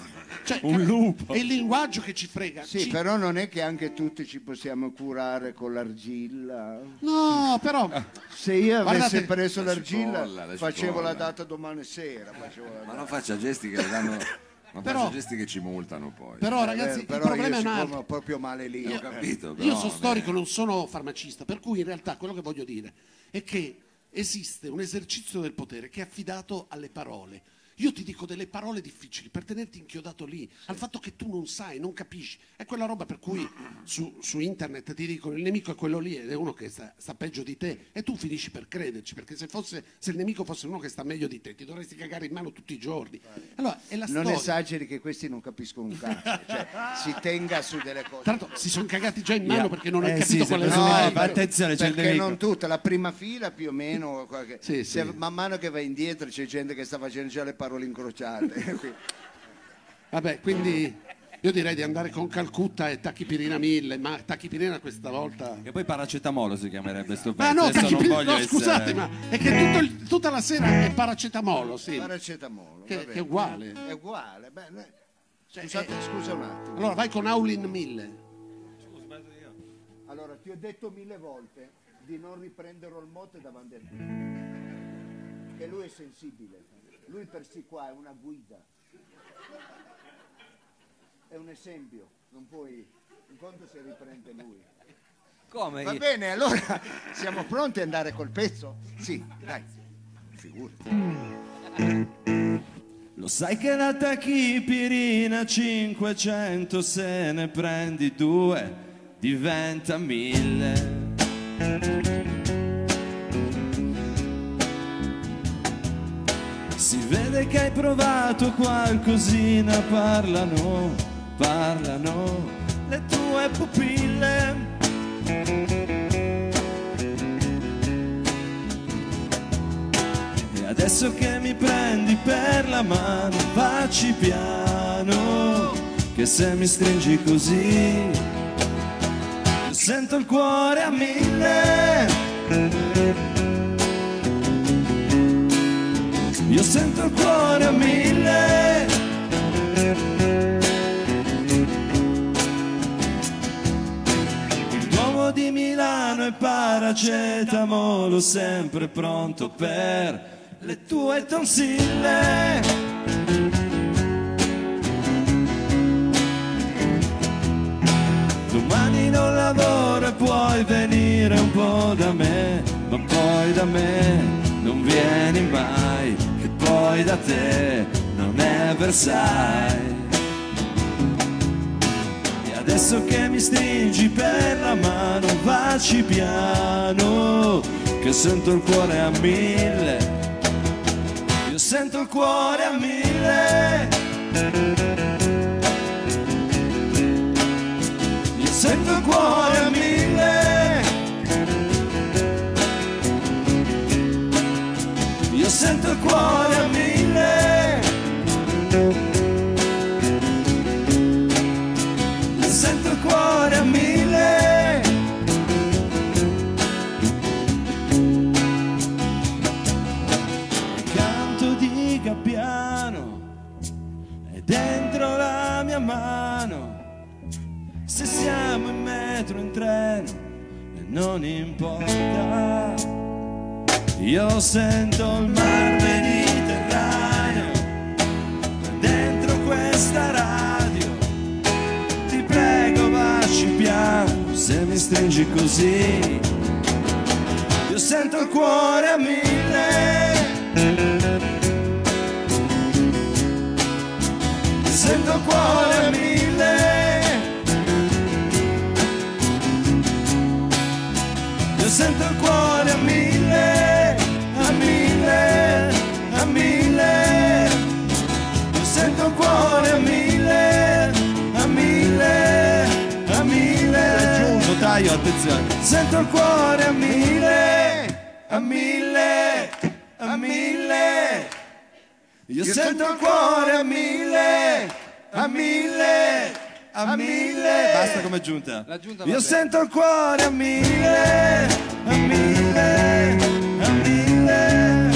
Cioè, un lupo. È il linguaggio che ci frega. Sì, Ci- però non è che anche tutti ci possiamo curare con l'argilla. No, però... Se io avessi Guardate- preso La l'argilla, cipolla, la facevo la data domani sera. facevo la Ma data. non faccia gesti che le danno. Non Però- faccia gesti che ci multano poi. Però Eh, ragazzi, però il problema io è un altro. proprio male lì. Ho capito, Io però, sono beh, storico, non sono farmacista, per cui in realtà quello che voglio dire è che esiste un esercizio del potere che è affidato alle parole. Io ti dico delle parole difficili per tenerti inchiodato lì, al fatto che tu non sai, non capisci. È quella roba per cui su, su internet ti dicono il nemico è quello lì ed è uno che sta, sta peggio di te e tu finisci per crederci, perché se, fosse, se il nemico fosse uno che sta meglio di te ti dovresti cagare in mano tutti i giorni. Allora, è la Non storia. esageri che questi non capiscono un cazzo, cioè si tenga su delle cose. Tra l'altro si sono cagati già in mano perché non hai Eh capito sì, qual è il se preso- nemico. ma attenzione, c'è il perché nemico. non tutta, la prima fila più o meno, qualche- Sì, se- sì. man mano che va indietro c'è gente che sta facendo già le parole incrociate. Quindi- Vabbè, quindi io direi di andare con Calcutta e Tachipirina 1000, ma Tachipirina questa volta... Che poi paracetamolo si chiamerebbe sto Ma pezzo. no, Adesso non Tachipirina, no, essere- scusate, ma è che tutto il- tutta la sera è paracetamolo, sì. Paracetamolo, Che- va bene. che è uguale. È uguale. beh, noi- Cioè, Scusate, eh, scusa un attimo. Allora vai con Aulin 1000. Allora, ti ho detto mille volte di non riprendere il mote davanti a te. Che lui è sensibile. Lui per sì qua è una guida. È un esempio. Non puoi... In conto se riprende lui. come? Va bene, allora siamo pronti ad andare col pezzo? Sì, dai. Figurati. Lo sai che la tachipirina 500 se ne prendi due diventa mille. Vede che hai provato qualcosina, parlano, parlano le tue pupille. E adesso che mi prendi per la mano, facci piano, che se mi stringi così, sento il cuore a mille. Io sento il cuore a mille. L'uomo di Milano e paracetamolo sempre pronto per le tue tonsille. Domani non lavoro e puoi venire un po' da me, ma poi da me non vieni mai, poi da te non è Versailles. E adesso che mi stringi per la mano, vaci piano, che sento il cuore a mille. Io sento il cuore a mille. Io sento il cuore a mille. Sento il cuore a mille. Sento il cuore a mille. Il canto di Gabbiano è dentro la mia mano. Se siamo in metro, in treno, non importa. Io sento il mar Mediterraneo dentro questa radio. Ti prego, vacci piano, se mi stringi così. Io sento il cuore a mille. Io sento il cuore a mille. Sento il cuore Attenzione. Sento il cuore a mille, a mille, a mille. Io sento il cuore a mille, a mille, a mille. Basta come giunta. L'aggiunta va Io sento il cuore a mille, a mille, a mille.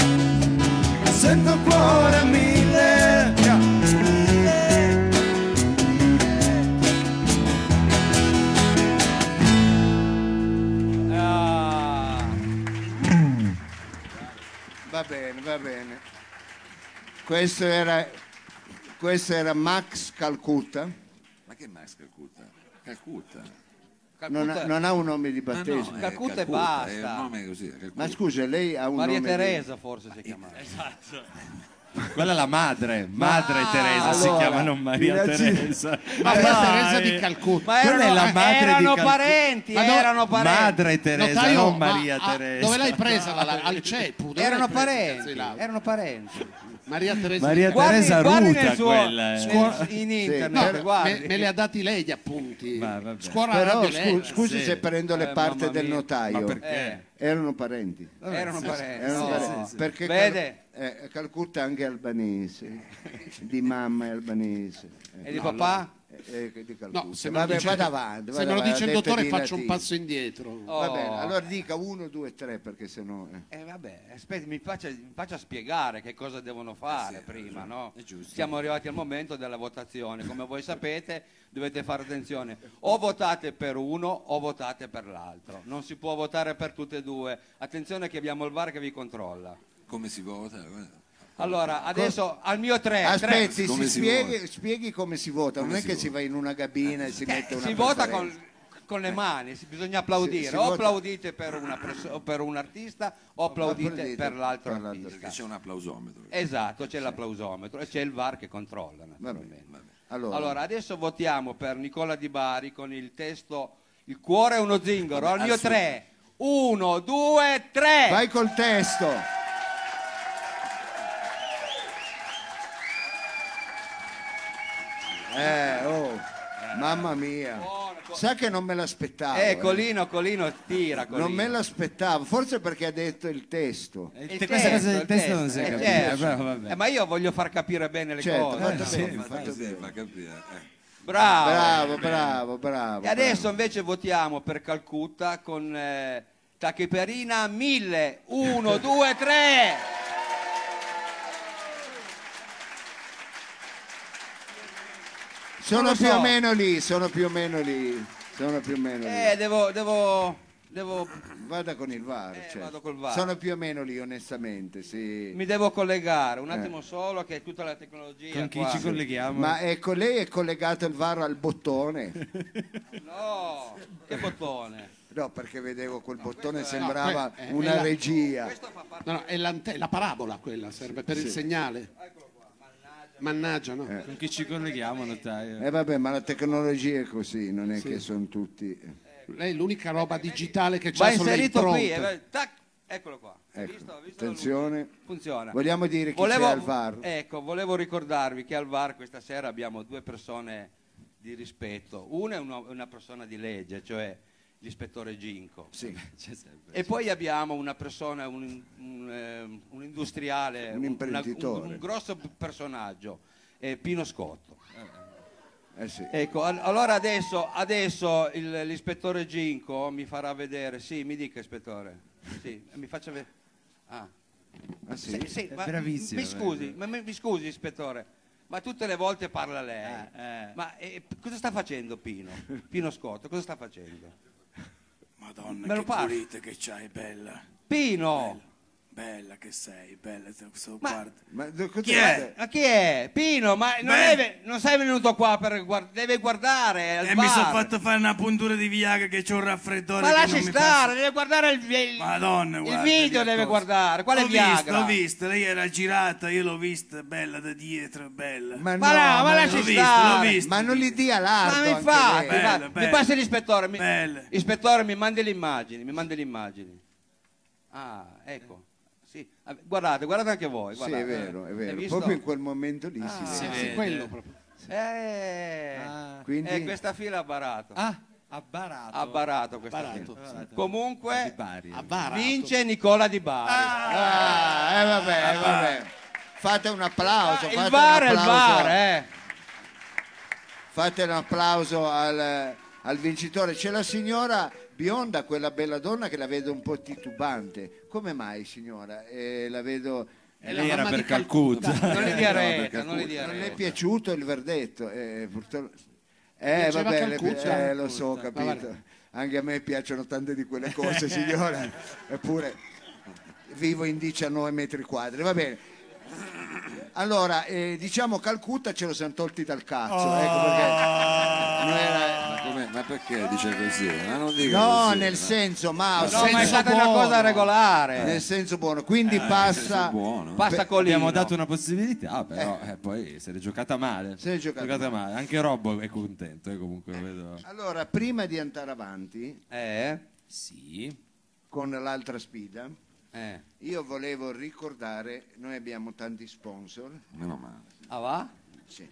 Io sento il cuore a mille, bene, va bene. Questo era, questo era Max Calcutta. Ma che Max Calcutta? Calcutta. Non ha, Calcutta- non ha un nome di Ma no, battesimo. è Calcutta e È basta. un nome così. Calcutta. Ma scusa, lei ha un Maria nome di- Teresa forse si chiamava. Quella è la madre, madre Teresa si allora, chiama, non Maria Teresa. Maria Dai. Teresa di Calcutta. Ma erano, è la madre di erano Calcutta. parenti, Ma no- erano parenti. Madre Teresa, Notaio, non ma- Maria ah, Teresa. Dove l'hai presa? La- la- al CEPU? Dove Erano parenti, di erano parenti. Maria Teresa Maria. Teresa guardi ruta nel suo- quella, eh. nel- in internet, No, guardi. Me, me li ha dati lei gli appunti. Ma vabbè. Scuola Però Radio scu- Letta. scusi sì. se prendo le Eh, parti mamma del mia. notaio. Ma perché? Eh, Erano parenti. erano parenti. Erano no. parenti. Perché Vede? Cal- eh, Calcutta è anche albanese, di mamma è albanese. E di papà? Eh, eh, di Calcutta. No, se me lo Vabbè, dice, vada avanti. se vada me lo avanti, dice il ha detto dottore di faccio un latino. passo indietro. Va Oh. bene, allora dica uno, due, tre perché sennò... eh. Eh, vabbè, aspetti, mi faccia, mi faccia spiegare che cosa devono fare sì, prima, no? è giusto. Siamo arrivati al momento della votazione. Come voi sapete, dovete fare attenzione. O votate per uno o votate per l'altro. Non si può votare per tutte e due. Attenzione che abbiamo il VAR che vi controlla. Come si vota? Allora, adesso al mio 3. Aspetti, Come si spieghi, vota? spieghi come si vota, non Come è si che vota? si va in una cabina e si mette una si vota con, con le mani, si- bisogna applaudire. Si- si o vota- applaudite per, una pers- o per un artista o applaudite applaudite per l'altro per l'altro artista. Perché c'è un applausometro. Esatto, c'è l'applausometro e c'è il VAR che controlla Va naturalmente. bene, va bene. Allora, Allora, adesso votiamo per Nicola Di Bari con il testo Il cuore è uno zingaro. Al mio 3. 1, 2, 3. vai col testo. Eh, oh, mamma mia. Sa che non me l'aspettavo. Eh, eh. Colino, Colino, tira. Colino. Non me l'aspettavo, forse perché ha detto il testo. Il Te- questa cosa del il testo non si eh, capisce, certo. però vabbè. Eh, ma io voglio far capire bene le Certo, cose. fatto Sì, bene, ma fatto sì, bene. fa capire. eh. Bravo. Bravo, bravo, bravo. E adesso bravo. invece votiamo per Calcutta con eh, Tachiperina 1000. 1, 2, 3. Sono lo più so. o meno lì, sono più o meno lì. Sono più o meno lì. Eh, devo, devo, devo, Vada con il VAR. Eh, vado col VAR. Sono più o meno lì, onestamente, sì. mi devo collegare, un Eh. attimo solo che tutta la tecnologia Con chi qua. ci colleghiamo? Ma ecco, lei è collegato il VAR al bottone? No, che bottone. No, perché vedevo quel bottone questo è- sembrava no, que- è- una è la- regia. Fa parte No, no, è la parabola quella, serve per il segnale. Mannaggia, no? Con chi ci colleghiamo, notaio? E vabbè, ma la tecnologia è così, non è che sono tutti... Lei è l'unica roba digitale che Va c'ha sono le inserito qui, impronte. eh, tac, eccolo qua. Ecco, Visto? Visto la attenzione. luce? Funziona. Vogliamo dire chi Volevo- c'è al VAR? Ecco, volevo ricordarvi che al VAR questa sera abbiamo due persone di rispetto. Una è una, una persona di legge, cioè l'ispettore Ginco. Sì. C'è sempre. E poi abbiamo una persona, un, un, ehm, un industriale, Un una- imprenditore. un, un grosso personaggio, eh, Pino Scotto. Eh sì. Ecco, al- allora adesso, adesso il- l'ispettore Ginco mi farà vedere, sì, mi dica ispettore, sì, mi faccia vedere. Ah. Ah, sì? Sì, sì, ma bravissimo, Mi scusi, ma mi, mi scusi ispettore, ma tutte le volte parla lei. eh. Ma eh, cosa sta facendo Pino? Pino Scotto, cosa sta facendo? Madonna, Me lo che passi? pulite che c'hai, bella. Pino! Bella che sei, bella. so- Ma- guarda. Ma do- Chi è? Ma chi è? Pino, ma non, Beh. è ve- non sei venuto qua per guardare, deve guardare al E mi sono fatto fare una puntura di Viagra che c'ho un raffreddore. Ma che lasci non mi stare, deve guardare il, il, Madonna, il guarda, video, che deve cosa. guardare. Quale l'ho Viagra? visto, l'ho visto, lei era girata, io l'ho vista, bella da dietro, bella. Ma, Ma no, no, ma lasci l'ho visto, stare. l'ho visto. ma non gli dia Ma l'ardo mi anche lei. Infatti, bella. mi passi l'ispettore, mi, ispettore mi mandi le immagini, mi mandi le immagini. Ah, ecco. Sì. Ah, Guardate, guardate anche voi. Sì, guardate. è vero, è vero. Proprio in quel momento lì Ah, si Sì, vede. sì, quello proprio. Eh, Ah. Quindi eh, questa fila ha barato. Ah, ha barato. Ha barato questa Barato, fila. sì. Di Comunque, Barato. vince Nicola Di Bari. Ah, eh, vabbè, eh, vabbè. Fate un applauso, Ah, fate il un è il applauso. VAR, eh. Fate un applauso al, al vincitore. C'è la signora bionda, quella bella donna che la vedo un po' titubante. Come mai, signora? Eh, la vedo. È Lei la era per di Calcutta. Calcutta. Non No, retta, perché non dia Non è retta. piaciuto il verdetto. Eh, purtroppo- eh, vabbè, le- eh, lo so, ho capito. Anche a me piacciono tante di quelle cose, signora. Eppure vivo in 19 metri quadri. Va bene. Allora, eh, diciamo Calcutta ce lo siamo tolti dal cazzo. Ecco perché non era- perché dice così? Ma non dica No, così, nel ma- senso, ma No, ma è senso stata una buono. cosa regolare. nel senso buono. Quindi Senso passa. buono. Passa Colino. Abbiamo dato una possibilità, però eh, poi se l'è giocata male. Se l'è giocata male. Anche Robbo è contento, eh, comunque vedo. Allora, prima di andare avanti Eh, Sì. con l'altra sfida, eh. io volevo ricordare, noi abbiamo tanti sponsor, Meno male. Ah va? sì,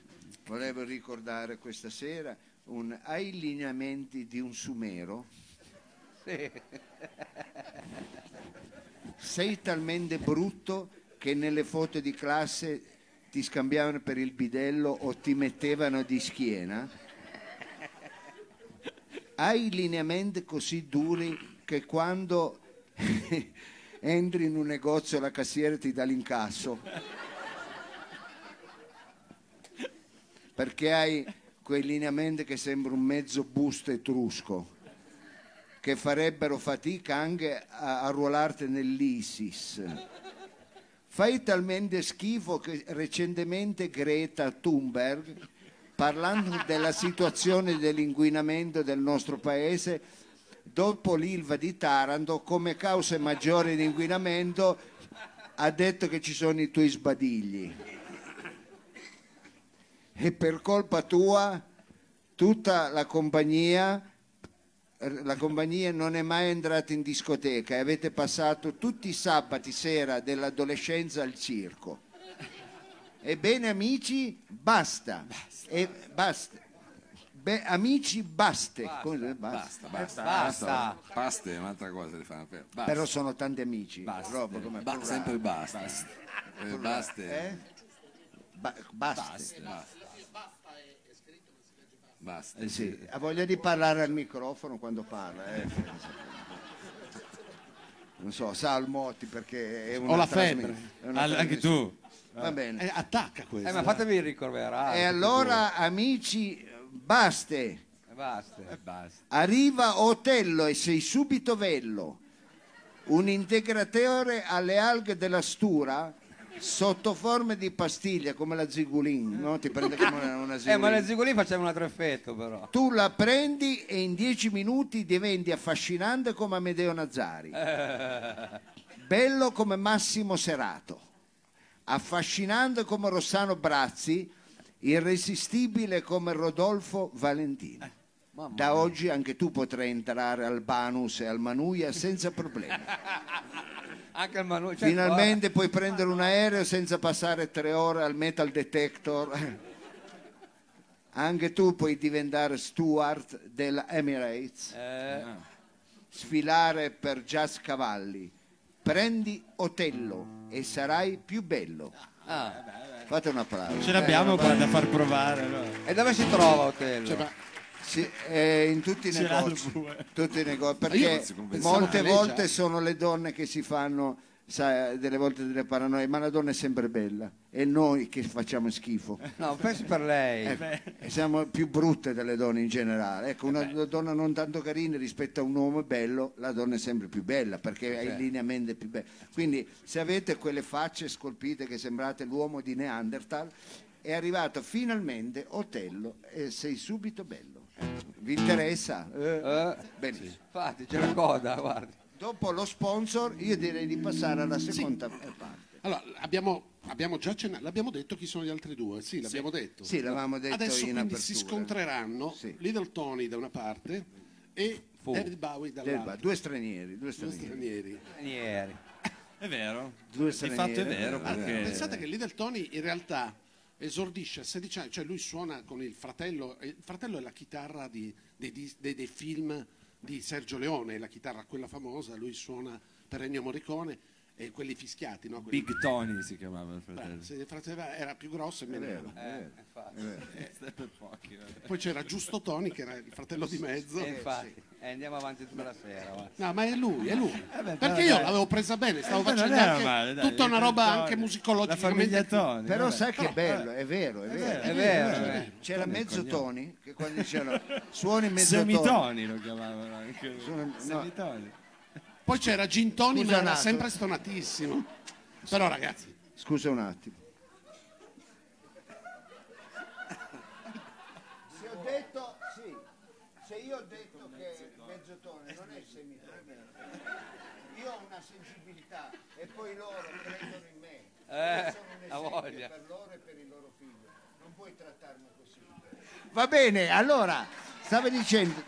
volevo ricordare questa sera un, ai lineamenti di un sumero, Sì. sei talmente brutto che nelle foto di classe ti scambiavano per il bidello o ti mettevano di schiena. Hai lineamenti così duri che quando entri in un negozio la cassiera ti dà l'incasso. Perché hai quei lineamenti che sembra un mezzo busto etrusco che farebbero fatica anche a, a ruolarti nell'ISIS. Fai talmente schifo che recentemente Greta Thunberg, parlando della situazione dell'inquinamento del nostro paese, dopo l'Ilva di Taranto, come cause maggiori di inquinamento, ha detto che ci sono i tuoi sbadigli. E per colpa tua tutta la compagnia la compagnia non è mai entrata in discoteca e avete passato tutti i sabati sera dell'adolescenza al circo. Ebbene amici, basta. E basta. Beh, amici, baste. Come- basta. Basta, Basta. Basta è un'altra cosa di fare. Basta. Però sono tanti amici. Basta. Roba come Ba- sempre basta. Eh, basta. Eh? Ba- basta. Basta. Eh sì, Ha voglia di parlare al microfono quando parla. eh. Non so, sa al Motti perché è una Ho la trasmi- febbre. è una Al- anche trasmissione- tu. Va bene. Eh, attacca questo. Eh, ma fatevi ricorverare. E allora, amici, basta. Eh, Basta. basta. Arriva Otello e sei subito vello. Un integratore alle alghe della stura sotto forma di pastiglia come la zigulin, no? Ti prende come una, una Eh, ma le zigulin. facevano un altro effetto, però. Tu la prendi e in dieci minuti diventi affascinante come Amedeo Nazzari. Bello come Massimo Serato. Affascinante come Rossano Brazzi. Irresistibile come Rodolfo Valentino. Da oggi anche tu potrai entrare al Banus e al Manuia senza problemi. Anche il Manu. cioè, Finalmente puoi prendere un aereo senza passare tre ore al metal detector. Anche tu puoi diventare steward della Emirates, eh, sfilare per jazz cavalli. Prendi Otello e sarai più bello. ah. Fate un applauso. Ce l'abbiamo qua da far provare. no? E dove si trova Otello? Cioè, ma Sì, eh, in tutti i negozi, il bue. tutti i negozi, perché io pensavo molte lei volte già- sono le donne che si fanno sai, delle volte delle paranoie, ma la donna è sempre bella, è noi che facciamo schifo. No, pensi per lei. E siamo più brutte delle donne in generale. Ecco, una donna non tanto carina rispetto a un uomo bello, la donna è sempre più bella perché ha i lineamenti più belli. Quindi, se avete quelle facce scolpite che sembrate l'uomo di Neanderthal, è arrivato finalmente Otello e sei subito bello. Vi interessa? Eh, Eh, benissimo. infatti, c'è la coda, guardi. Dopo lo sponsor, io direi di passare alla seconda eh, parte. Allora, abbiamo, abbiamo già accennato, l'abbiamo detto chi sono gli altri due? Sì, l'abbiamo detto. Sì, l'avevamo detto Adesso in quindi apertura. si scontreranno Sì. Little Tony da una parte e Fu. David Bowie Del- dall'altra. Due stranieri, due Due stranieri. stranieri. Ieri. È vero. Due Di fatto è vero. eh, Perché... Pensate che Little Tony in realtà esordisce a 16 anni, cioè lui suona con il fratello, il fratello è la chitarra di- dei, dei- dei film di Sergio Leone, la chitarra quella famosa, lui suona per Ennio Morricone e quelli fischiati, no? Quelli- Big Tony si chiamava il Beh, fratello. se il fratello era più grosso e meno. Eh, pochi. vabbè. Poi c'era Giusto Tony che era il fratello di mezzo. Eh, infatti. Eh, andiamo avanti tutta la sera. va. No, ma è lui, è lui. beh, Perché però io dai. l'avevo presa bene, stavo Eh, non facendo era anche male, dai, tutta una roba Tony. anche La musicologicamente. famiglia Tony. Però vabbè. sai che è bello, è vero, è vero. È vero, eh. sì. C'era mezzo Tony che quando dicevano suoni mezzo Tony. Semitoni lo chiamavano anche. Sono- no. Semitoni. Poi c'era Gin Tony, Scusa ma era sempre stonatissimo. Però ragazzi, Scusa un attimo. Se ho detto sì, se io ho detto che mezzo tono non è semitone, io ho una sensibilità e poi loro credono in me. Eh, esempio voglia. per loro e per i loro figli. Non puoi trattarmi così. Va bene, allora stava dicendo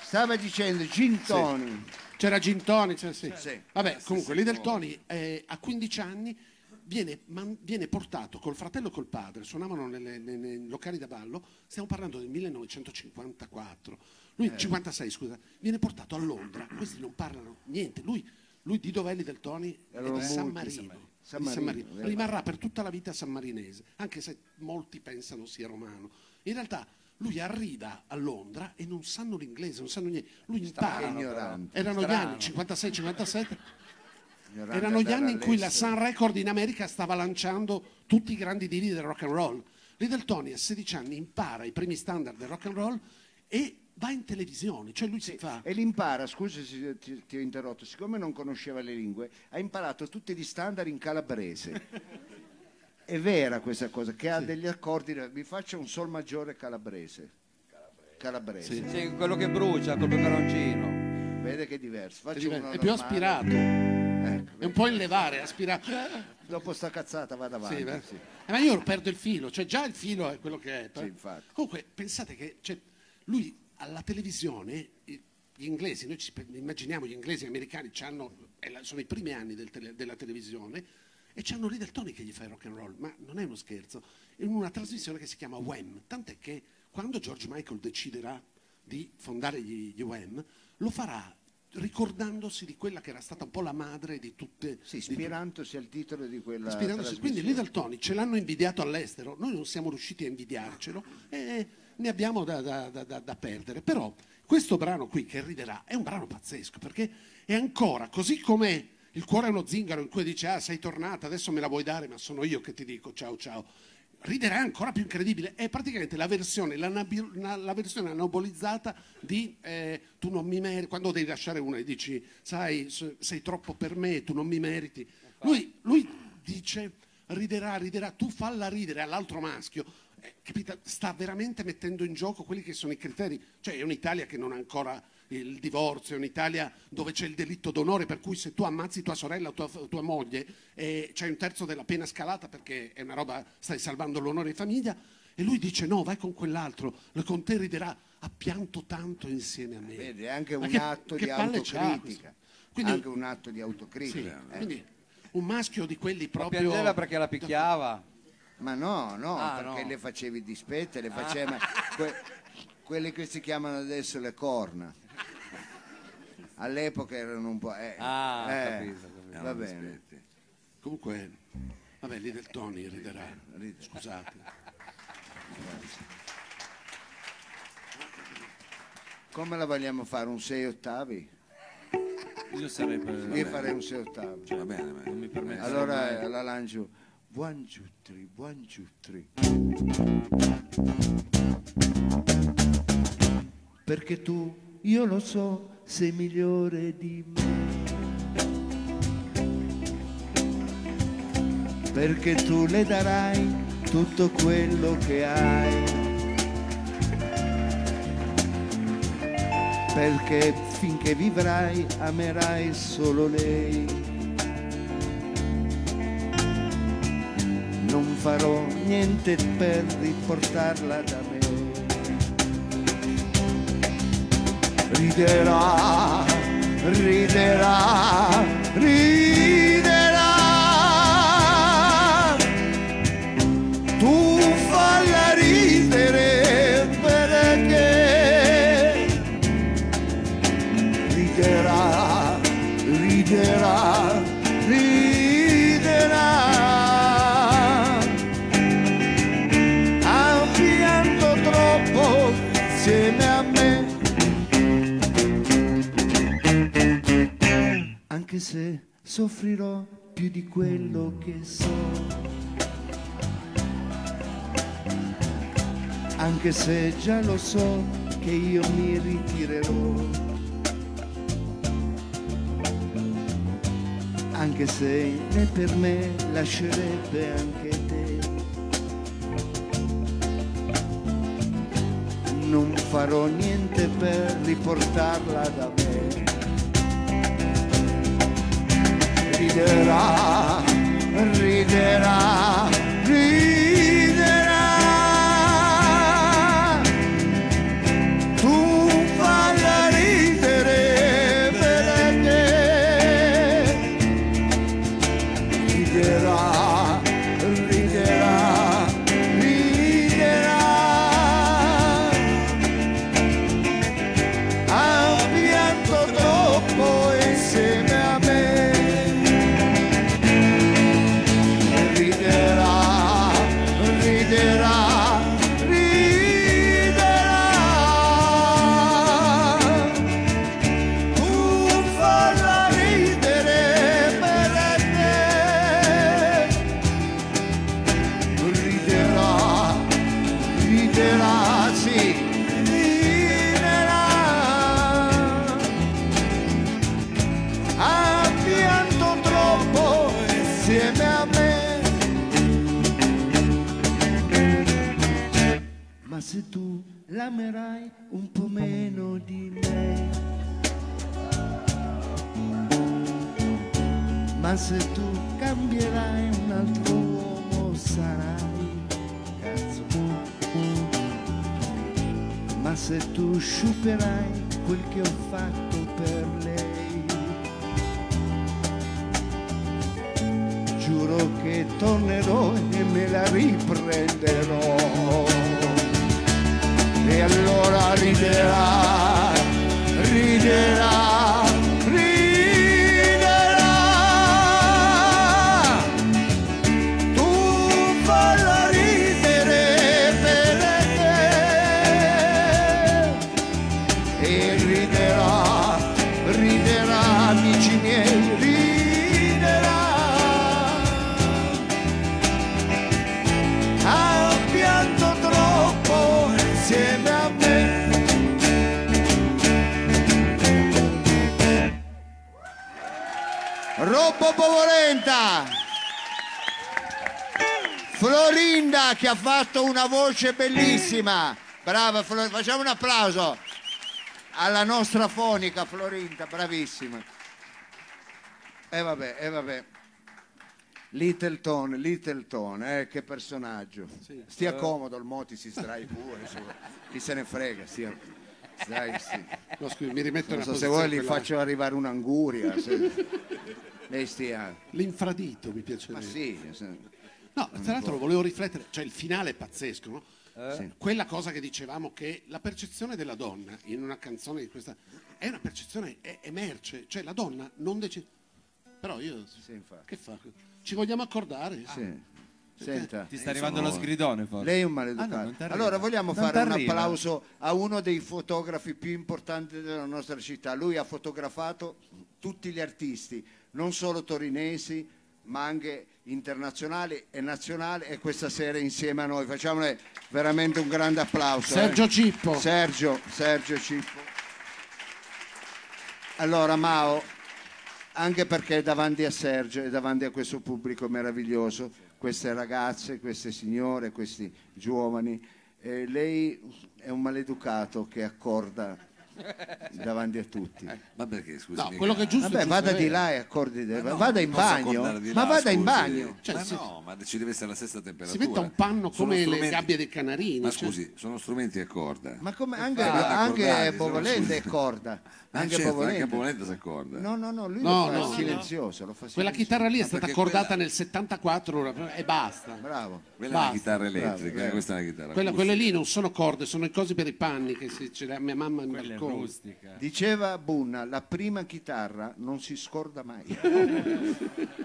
stava dicendo Gin Tony. c'era Gin Tony, c'era- sì. Sì. Vabbè, comunque Little Tony eh, a 15 anni viene, man- viene portato col fratello e col padre, suonavano nelle- nei, nei locali da ballo, stiamo parlando del 1954, lui Eh. 56 scusa, viene portato a Londra, questi non parlano niente, lui, lui di dov'è Little Tony? È di San Marino. San di San Marino, Marino. Rimarrà per tutta la vita sammarinese, anche se molti pensano sia romano. In realtà lui arriva a Londra e non sanno l'inglese, non sanno niente. Lui impara. Erano gli anni 56-57, ignorante erano gli anni in cui la. Sun Record in America stava lanciando tutti i grandi divi del rock and roll. Little Tony a 16 anni impara i primi standard del rock and roll e va in televisione, cioè lui si fa... E l'impara, scusa se ti, ti ho interrotto, siccome non conosceva le lingue, ha imparato tutti gli standard in calabrese. È vera questa cosa, che ha degli accordi, vi faccio un sol maggiore calabrese. Calabrese. Sì, quello che brucia col peperoncino. Vede che è diverso. diver- uno è più normale. aspirato, Ecco, è un po' in levare, aspirato. Dopo sta cazzata vado avanti. Sì, beh. sì. Eh, ma io perdo il filo, cioè già il filo è quello che è. Sì, infatti. Comunque, pensate che cioè, lui alla televisione, gli inglesi, noi ci immaginiamo gli inglesi e gli americani sono i primi anni del tele- della televisione e c'hanno Little Tony che gli fa il rock and roll, ma non è uno scherzo, in una trasmissione che si chiama Wham, tant'è che quando George Michael deciderà di fondare gli, gli Wham, lo farà ricordandosi di quella che era stata un po' la madre di tutte Sì, di ispirandosi al titolo di quella Ispirandosi- Quindi. Little Tony ce l'hanno invidiato all'estero, noi non siamo riusciti a invidiarcelo e ne abbiamo da, da- da- da- perdere. Però questo brano qui che riderà è un brano pazzesco perché è ancora così come il cuore è uno zingaro in cui dice ah sei tornata, adesso me la vuoi dare, ma sono io che ti dico ciao ciao. Riderà ancora più incredibile, è praticamente la versione, la, la versione anabolizzata di eh, tu non mi meriti, quando devi lasciare uno e dici sai sei troppo per me, tu non mi meriti. Lui, lui dice riderà, riderà, tu falla ridere all'altro maschio. Capita? Sta veramente mettendo in gioco quelli che sono i criteri. Cioè è un'Italia che non ha ancora il divorzio, è un'Italia dove c'è il delitto d'onore, per cui se tu ammazzi tua sorella o tua, tua moglie eh, c'è un terzo della pena scalata perché è una roba, stai salvando l'onore di famiglia. E lui dice no, vai con quell'altro, con te riderà, ha pianto tanto insieme a me. Vedi, è anche Ma un che- atto che di autocritica. Quindi- anche un atto di Sì, autocritica. eh. quindi un maschio di quelli Ma proprio... piangeva perché la picchiava. Ma no, no, Ah, perché no. le facevi dispette, le faceva que- quelle che si chiamano adesso le corna. All'epoca erano un po'. eh, Ah, ho eh, capito, ho capito. Va bene. Comunque, vabbè, lì del Tony riderà. Scusate. Come la vogliamo fare? Un 6 ottavi? Io sarei per... Io farei un 6 ottavi. Va bene, va bene. Non mi permetto. Allora eh, la lancio. Buon giutri, buon giutri. Perché tu, io lo so, sei migliore di me. Perché tu le darai tutto quello che hai. Perché finché vivrai amerai solo lei. Farò niente per riportarla da me. Riderà, riderà, riderà. Anche se soffrirò più di quello che so. Anche se già lo so che io mi ritirerò. Anche se né per me lascerebbe anche te. non farò niente per riportarla da me. Riderà, riderà, Se tu cambierai un altro uomo sarai cazzo. Ma se tu sciuperai quel che ho fatto per lei, giuro che tornerò e me la riprenderò. E allora riderà, riderà, Robbo Povolenta. Florinda che ha fatto una voce bellissima. Brava Florinda, facciamo un applauso alla nostra fonica Florinda, bravissima. E vabbè, e vabbè. Littleton, Littleton, eh, che personaggio. Stia comodo, il Moti si strai pure, su. chi se ne frega, stia. Stai, sì. No, scusi, mi rimetto Non so se vuoi gli faccio arrivare un'anguria. se- Lei stia. L'infradito mi Ma piacerebbe. sì, se- No, tra l'altro volevo riflettere, cioè il finale è pazzesco, no? Sì. Quella cosa che dicevamo che la percezione della donna in una canzone di questa è una percezione, è, è merce, cioè la donna non decide. Però io Sì, che fa? Ci vogliamo accordare? sì. Senta, Ti sta arrivando lo sgridone forse. lei è un Ah, maleducato. no, non t'arriva. allora vogliamo Non fare un t'arriva. applauso a uno dei fotografi più importanti della nostra città. Lui ha fotografato tutti gli artisti, non solo torinesi, ma anche internazionali e nazionali e questa sera insieme a noi. Facciamole veramente un grande applauso. eh. Sergio Cippo. Sergio, Sergio Cippo. Allora Mao, anche perché davanti a Sergio e davanti a questo pubblico meraviglioso, queste ragazze, queste signore, questi giovani, eh, lei è un maleducato che accorda davanti a tutti. Ma perché, scusi? No, quello che è giusto. Vabbè, è giusto, vada è di là e accordi, Ma no, vada in non posso bagno, accordare di ma là, vada in scusi. bagno. Cioè, ma sì. no, ma ci deve essere la stessa Si temperatura. metta un panno Sono come le strumenti- gabbie dei canarini. Ma cioè- scusi, sono strumenti a corda. Ma come anche, Guarda, anche accordati, Povolente è corda. Ah, Anche certo, Povolente. anche Povolente si accorda. No, no, no, lui No, lo fa no, no. silenzioso, lo fa Quella silenzioso. chitarra lì è Ma stata perché accordata quella- nel 74 e basta. Bravo. Quella è una Basta. chitarra elettrica, Bravo, bravo. questa è una chitarra Quella- quelle lì non sono corde, sono i cosi per i panni che si, ce mia mamma in Quella è balcone. rustica. Diceva Bunna, la prima chitarra non si scorda mai.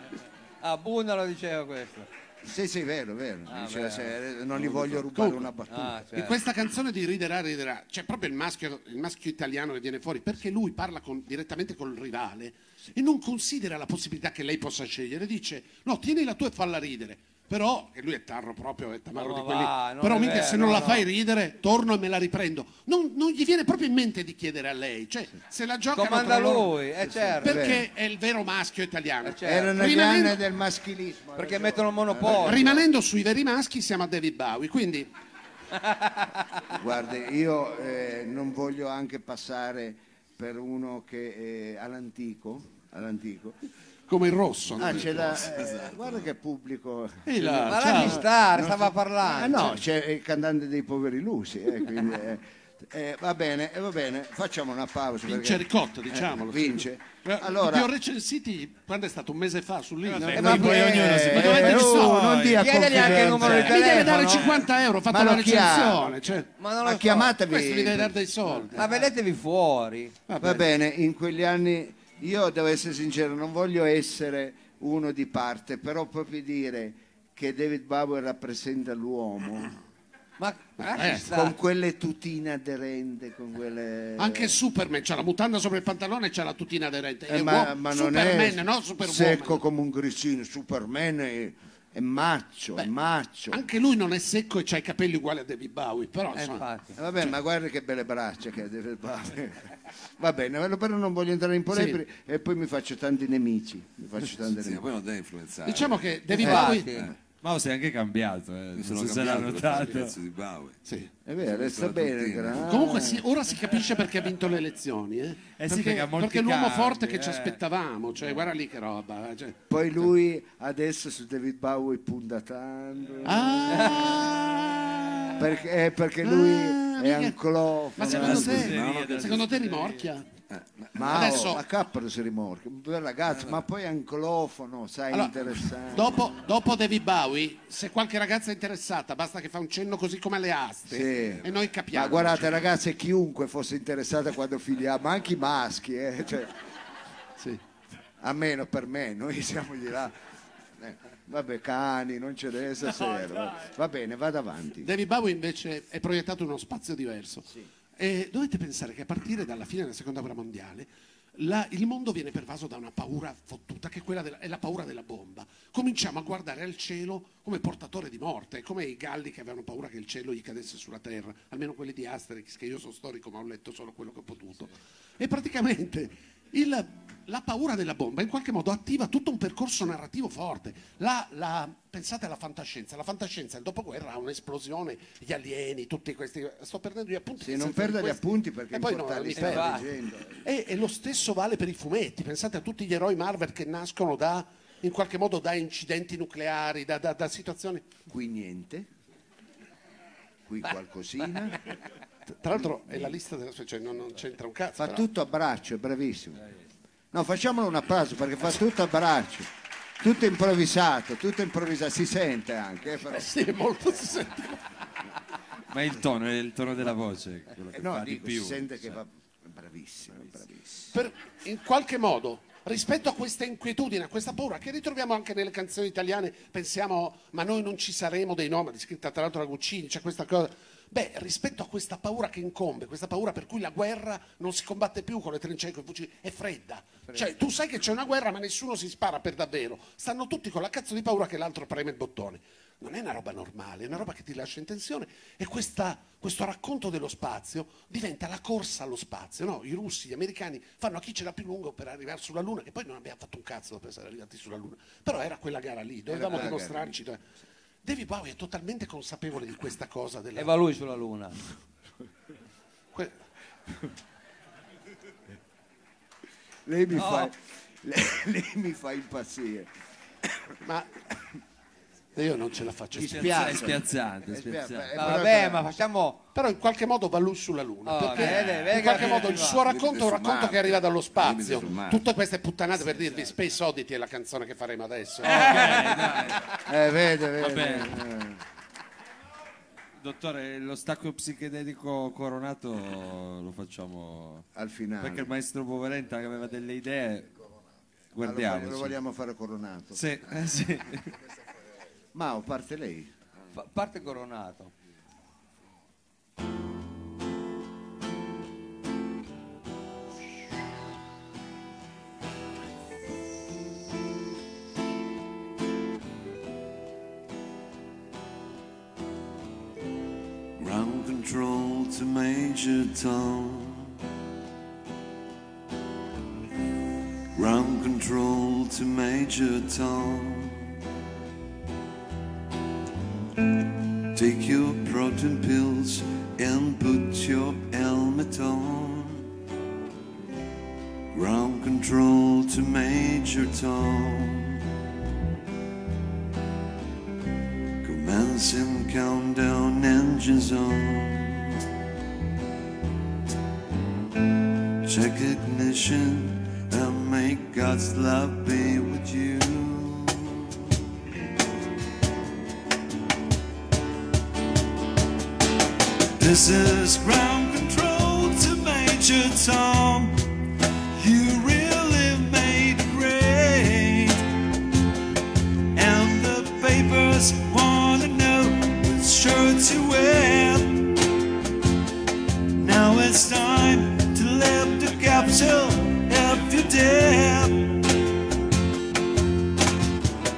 Ah, Bunna lo diceva questo. sì, sì, vero, vero. Ah, Diceva, beh. se- non gli voglio rubare Comunque. una battuta. Ah, In certo. questa canzone di Riderà, Riderà, c'è proprio il maschio, il maschio italiano che viene fuori perché lui parla con- direttamente col rivale e non considera la possibilità che lei possa scegliere. Dice: No, tieni la tua e falla ridere. Però, che lui è tarro proprio, è tamarro Ma di va, quelli. non Però, è minchia, vero, se non no, la no. fai ridere, torno e me la riprendo. Non, non gli viene proprio in mente di chiedere a lei. Cioè, se la giocano Comanda lui, eh certo. Perché è il vero maschio italiano. Eh, certo. Erano Rimanendo- del maschilismo. Perché ragione. mettono monopolio. Rimanendo sui veri maschi, siamo a David Bowie. Quindi, Guardi, io eh, non voglio anche passare per uno che è all'antico. all'antico. Come il rosso. Ah, c'è la, eh, guarda che pubblico. E là, Ma lasci stare, stava parlando. Ah, no, c'è il cantante dei poveri lusi. eh, quindi, eh, eh, va bene, eh, va bene, facciamo una pausa. Vince perché- Ricotta, diciamolo. Eh, vince. Eh, Allora- Li ho recensiti quando è stato un mese fa sull'Inter. Eh, ma poi ognuno si fa eh, i fatti oh, non dia Chiedegli anche il numero di confidenza. Mi deve telefono. dare 50 euro, ho fatto Ma la lo chiama. recensione. Cioè, Ma non Ma lo so. chiamatevi. questo mi deve dare dei soldi. Ma vedetevi fuori. Va bene, in quegli anni io devo essere sincero, non voglio essere uno di parte, però proprio dire che David Bowie rappresenta l'uomo Ma Eh, stare. con quelle tutine aderenti, con quelle Anche Superman c'ha la mutanda sopra il pantalone e c'ha la tutina aderente. Eh, ma, ma non Superman, è no Superwoman. secco come un grissino, Superman è, è maccio, è maccio. Anche lui non è secco e c'ha i capelli uguali a David Bowie, però Eh, infatti. Eh, Vabbè, ma guarda che belle braccia che ha David Bowie. Va bene, però non voglio entrare in polemiche e poi mi faccio tanti nemici. Mi faccio tanti Sì, ma nemici. poi non deve influenzare. diciamo che David Infatti. Bowie Ma sei anche cambiato, eh. Non so se l'ha notato. pezzo di Bowie. sì. È vero, la bene. gra- Comunque sì, ora si capisce perché ha vinto le elezioni, eh? Eh sì, perché, perché ha molti perché è l'uomo cambi, forte che eh. ci aspettavamo, cioè guarda lì che roba. cioè. Poi lui adesso su David Bowie punta tanto. Ah! Perché, eh, perché lui È mica- anclofono. Ma secondo scusi, te, secondo te rimorchia? Ma Adesso- oh, a cappero si un bel ragazzo, ma poi è anclofono, sai, Allora, interessante. Dopo, dopo David Bowie, se qualche ragazza è interessata, basta che fa un cenno così come alle aste Sì. e noi capiamo. Ma guardate ragazze, chiunque fosse interessata quando filiamo, anche i maschi, eh, cioè, Sì. a meno per me, noi siamo di là. Vabbè, cani, non ce n'è stasera. Va bene, vado avanti. David Bowie invece è proiettato in uno spazio diverso. E dovete pensare che a partire dalla fine della seconda guerra mondiale la- il mondo viene pervaso da una paura fottuta, che è, quella della, è la paura della bomba. Cominciamo a guardare al cielo come portatore di morte, come i galli che avevano paura che il cielo gli cadesse sulla terra, almeno quelli di Asterix, che io sono storico ma ho letto solo quello che ho potuto. E praticamente il- la paura della bomba in qualche modo attiva tutto un percorso narrativo forte. La- la- pensate alla fantascienza. La fantascienza, il dopoguerra, ha un'esplosione, gli alieni, tutti questi. Sto perdendo gli appunti. Sì, non perda gli appunti perché e poi no, importante, mi stai leggendo. E, e lo stesso vale per i fumetti. Pensate a tutti gli eroi Marvel che nascono da, in qualche modo, da incidenti nucleari, da, da- da situazioni. Qui niente, qui qualcosina. Tra l'altro è la lista della cioè non, non c'entra un cazzo. Fa però. tutto a braccio, è bravissimo. No, facciamolo un applauso perché fa tutto a braccio. Tutto improvvisato, tutto improvvisato, si sente anche. eh, però. Eh sì, è molto si sente. Ma è il tono, è il tono della voce. quello che Eh, no, fa di dico, più. si sente che va bravissimo, bravissimo. per- in qualche modo rispetto a questa inquietudine, a questa paura che ritroviamo anche nelle canzoni italiane, pensiamo ma noi non ci saremo dei nomadi, scritta tra l'altro da Guccini, c'è questa cosa. Beh, rispetto a questa paura che incombe, questa paura per cui la guerra non si combatte più con le trincee, con i fucili, è fredda. Cioè, tu sai che c'è una guerra, ma nessuno si spara per davvero. Stanno tutti con la cazzo di paura che l'altro preme il bottone. Non è una roba normale, è una roba che ti lascia in tensione e questa- questo racconto dello spazio diventa la corsa allo spazio. no? I russi, gli americani fanno a chi ce l'ha più lungo per arrivare sulla Luna, che poi non abbiamo fatto un cazzo dopo essere arrivati sulla Luna. Però era quella gara lì, dovevamo quella gara dimostrarci. David Bowie è totalmente consapevole di questa cosa. Della... E va lui sulla luna. que- Lei mi, No. fa, lei, lei mi fa impazzire. Ma io non ce la faccio. È spiazzante, è Eh, spia- spiazzante. eh, Ma però- vabbè, ma facciamo... Però in qualche modo va lui sulla Luna. Oh, perché vede, vede in che qualche arriva modo il suo racconto è un racconto Marte. che arriva dallo spazio. Tutte queste puttanate per dirvi Space Oddity è la canzone che faremo adesso. Eh, vede, vede. Vabbè. eh. Dottore, lo stacco psichedelico coronato lo facciamo Al finale. perché il maestro Poverenta aveva delle idee. Ah, lo, voglio- Guardiamoci. lo vogliamo fare coronato. Sì, eh, sì. Ma parte lei. Fa- parte coronato. Ground control to Major Tom. Ground control to Major Tom. Take your protein pills and put your helmet on. Ground control to Major Tom. Commencing countdown engines on. Check ignition and make God's love be with you. This is ground control to Major Tom. You really made it great. And the papers wanna know which shirt to wear. Now it's time to lift the capsule if you dare.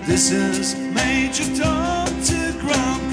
This is Major Tom to ground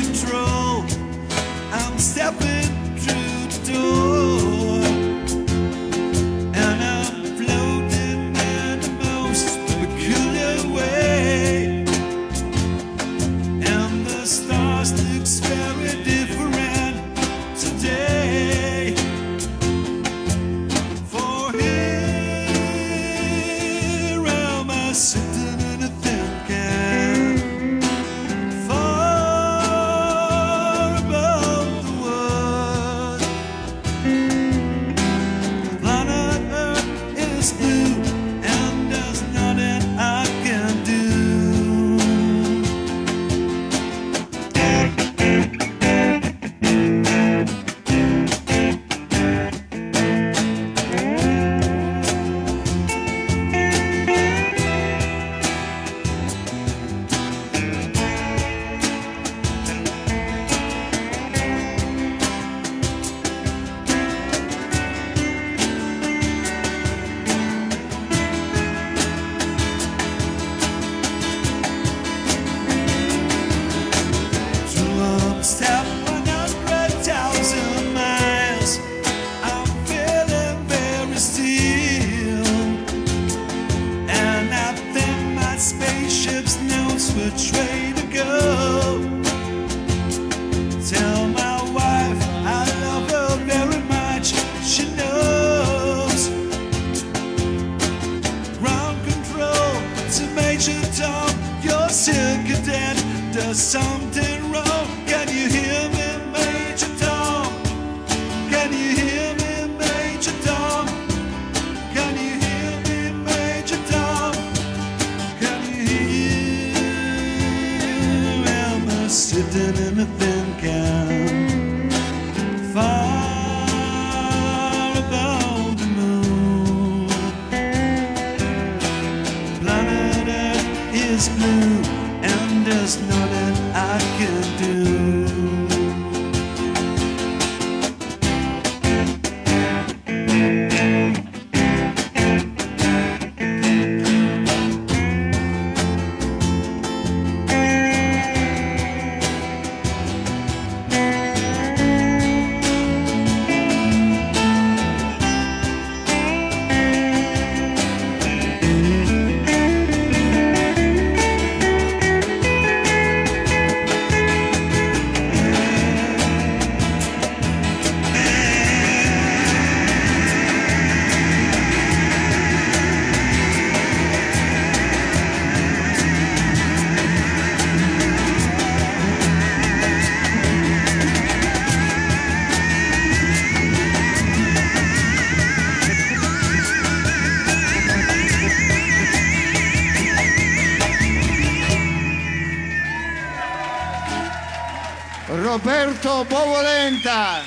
Roberto Bovolenta.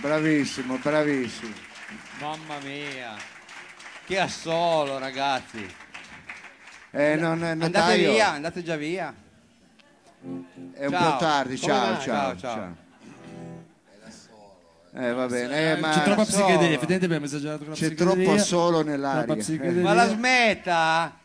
Bravissimo, bravissimo. Mamma mia. Che assolo, ragazzi. Eh, non, Andate notaio, via, andate già via. È un Ciao. po' tardi, ciao, ciao, Ciao, ciao. Eh, va bene, eh, ma C'è troppa psichedelia, effettivamente abbiamo esagerato con la c'è troppo solo nell'aria. Ma la smetta?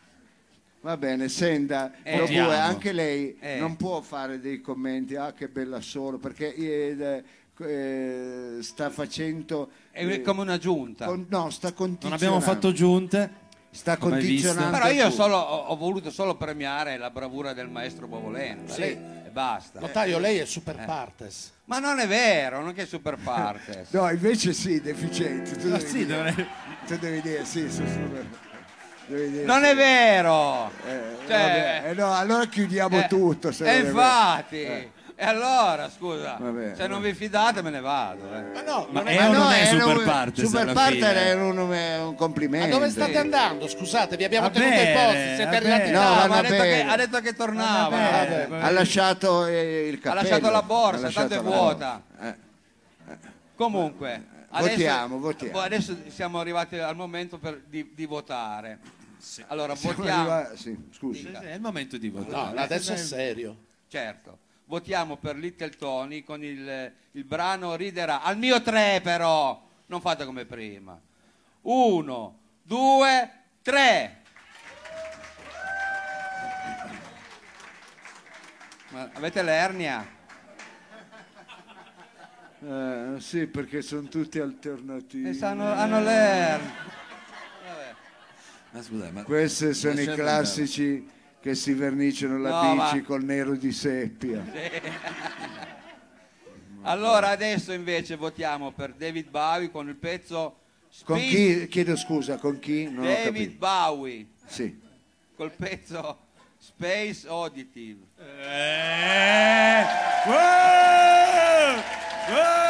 Va bene, senta, Eh, lo Votiamo. bue, anche lei Eh. non può fare dei commenti, ah che bella solo, perché eh, eh, sta facendo... È eh, come una giunta. con- no, sta Non condizionando. abbiamo fatto giunte. Sta condizionando. Però io solo, ho, ho voluto solo premiare la bravura del maestro Bovolenta. Sì. Lei, e basta. Notaio, lei è super partes. Ma non è vero, non che è super partes. No, invece sì, deficiente. Tu, Ah, devi, sì, dire, dovrei- tu devi dire sì, su, su, devi dire Non è vero! Eh, Cioè, vabbè, eh, no, allora chiudiamo eh, tutto. se E è infatti, Eh. e allora scusa, Vabbè, se non vabbè. vi fidate me ne vado. eh. Ma no, Ma non è vero. non no, è era super parter era un, un complimento. Ma dove state andando? Scusate, vi abbiamo Va tenuto i posti, siete va arrivati. No, tardi. va ma ha detto, che, ha detto che tornava. Eh. Ha lasciato eh, il Ha cappello. lasciato la Ha borsa, lasciato tanto è vuota. Eh, Comunque, adesso, Votiamo, votiamo. adesso siamo arrivati al momento per- di, di votare. Allora, siamo votiamo. arrivati- sì, scusi. Sì, sì, È il momento di No, votare. adesso è serio. Certo, votiamo per Little Tony con il, il brano Riderà. Al mio tre però, non fate come prima. Uno, due, tre. Ma avete l'ernia? Eh, sì, perché sono tutti alternativi. E sanno- hanno l'ernia. Ma scusa, ma Questi sono i Lasciate classici che si verniciano la No, bici ma- col nero di seppia. Allora adesso invece votiamo per David Bowie con il pezzo Con chi? Chiedo scusa, con chi? Non ho David capito. Bowie Sì. col pezzo Space Auditive. Eh, wow, wow.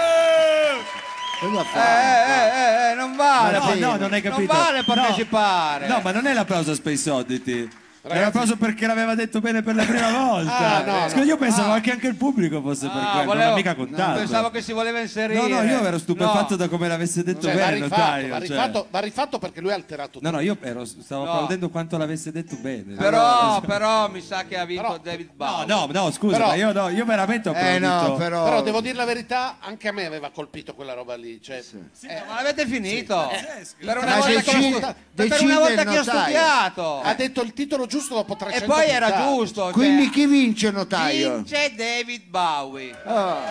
Cosa Eh, fa? eh, eh, eh, non vale. No, no, non hai capito. Non vale partecipare. No, ma non è l'applauso a Space Oddity. È l'applauso perché l'aveva detto bene per la prima volta. Ah, no, Scusa, no. io pensavo Ah. che anche il pubblico fosse per Ah, quello, non volevo- l'ha mica contato. Pensavo che si voleva inserire. No, no, io ero stupefatto No. da come l'avesse detto Cioè, va bene, rifatto, notaio. va cioè. rifatto, va rifatto perché lui ha alterato tutto. No, no, io ero- stavo No. applaudendo quanto l'avesse detto bene. Però, però mi sa che ha vinto Però- David No, Bowie. no, no, scusa, Però- ma io, no, io veramente ho Eh applaudito. no, però... Però devo dire la verità, anche a me aveva colpito quella roba lì. Cioè, Eh, ma l'avete finito? Per una Ma volta che ho decide- stu- per una volta che ho studiato. ha detto il titolo giusto dopo E 300 poi era puntate. giusto. cioè, Quindi chi vince, notaio? vince David Bowie. Ah,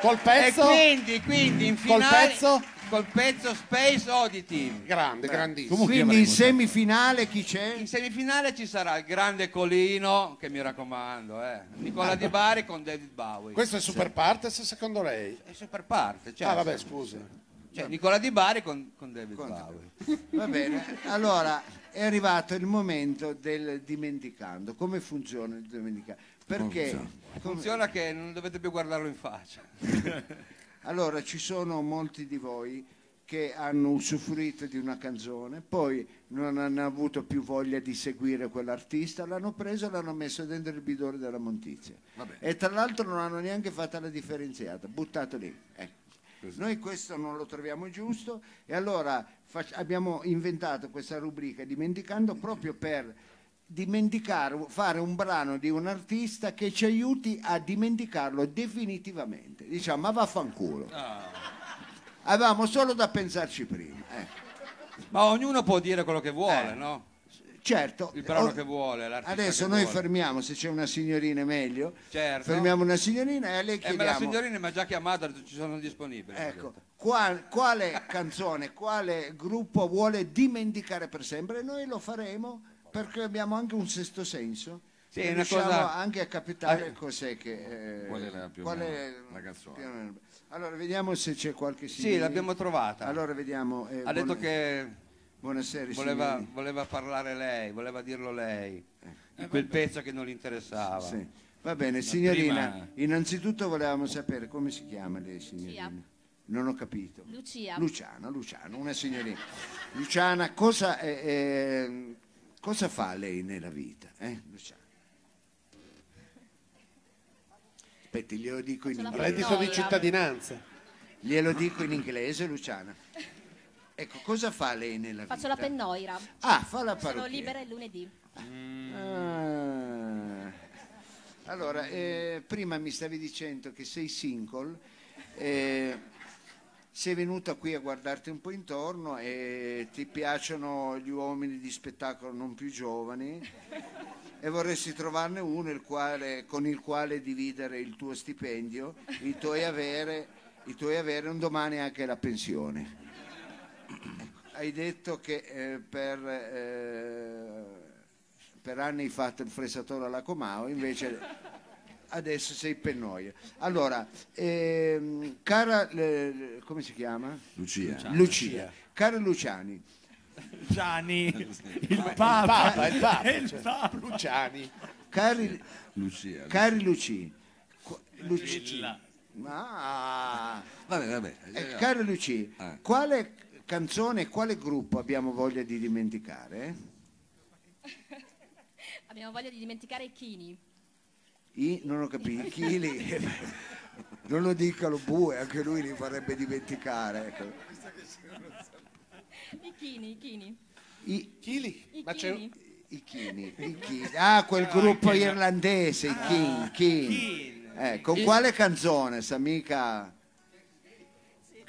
Col E pezzo, quindi, quindi in col finale pezzo, col pezzo Space Oddity. Grande, grandissimo. Comunque Quindi in semifinale chi c'è? In semifinale ci sarà il grande Colino, che mi raccomando, eh. Nicola Di Bari con David Bowie. Questo è super partes secondo lei? è super parte, cioè, Ah, vabbè, scusi. cioè, Nicola Di Bari con, con David Bowie. Va bene, allora è arrivato il momento del dimenticando. Come funziona il dimenticando? Perché? come- Funziona che non dovete più guardarlo in faccia. Allora ci sono molti di voi che hanno usufruito di una canzone, poi non hanno avuto più voglia di seguire quell'artista, l'hanno preso e l'hanno messo dentro il bidone della Montizia. E tra l'altro non hanno neanche fatto la differenziata, buttato lì. Ecco. Noi questo non lo troviamo giusto e allora abbiamo inventato questa rubrica dimenticando proprio per dimenticare, fare un brano di un artista che ci aiuti a dimenticarlo definitivamente. Diciamo, ma vaffanculo. Avevamo solo da pensarci prima. ecco. Ma ognuno può dire quello che vuole, Eh. no? Certo. Il brano o- che vuole, l'artista Adesso che noi vuole. fermiamo, se c'è una signorina è meglio. Certo. Fermiamo una signorina e a lei Eh, ma la chiediamo. signorina mi ha già chiamato, ha detto ci sono disponibili. Ecco, qual- quale canzone, quale gruppo vuole dimenticare per sempre? E noi lo faremo perché abbiamo anche un sesto senso. Sì, e è una riusciamo cosa- anche a capitare Ah. cos'è che... eh, Qual era più o qual meno è- la canzone? più o meno. Allora, vediamo se c'è qualche Sì, signorina. l'abbiamo trovata. Allora, vediamo. eh, ha detto buona- che Buonasera, voleva, voleva parlare lei, voleva dirlo lei, di quel pezzo che non gli interessava. Sì. Va bene, signorina, prima- innanzitutto volevamo sapere come si chiama lei, signorina. Lucia. Non ho capito. Lucia. Luciana, Luciana, una signorina. Luciana, cosa, eh, eh, cosa fa lei nella vita? eh, Luciana? Aspetti, glielo dico in inglese. Reddito di cittadinanza. Glielo dico in inglese, Luciana. Ecco, cosa fa lei nella Faccio vita? la pennoira. Ah, fa la Sono parrucchiera. libera il lunedì. Ah. Allora, eh, prima mi stavi dicendo che sei single, eh, sei venuta qui a guardarti un po' intorno e ti piacciono gli uomini di spettacolo non più giovani e vorresti trovarne uno il quale- con il quale dividere il tuo stipendio, i tuoi avere, i tuoi avere un domani anche la pensione. Hai detto che eh, per, eh, per anni hai fatto il fressatore alla Comao, invece adesso sei pennoia. Allora, ehm, cara, eh, come si chiama? Lucia. Lucia. Cara Luciani, Gianni, il Il Papa. Papa, il Papa. Il cioè, Papa. Luciani. cari, Lucia. cari Luci, qu- Luci, Villa. ah, Vabbè, vabbè. eh, cari Luci, Eh. quale canzone, quale gruppo abbiamo voglia di dimenticare? Abbiamo voglia di dimenticare i chini. I, non ho capito, i chili. non lo dicano bue, anche lui li farebbe dimenticare. ecco. I chini, i chini. I, Chili. I Ma c'è chini. i chini, i chini. Ah, quel gruppo irlandese, i King, King. Eh, con quale canzone, sa mica?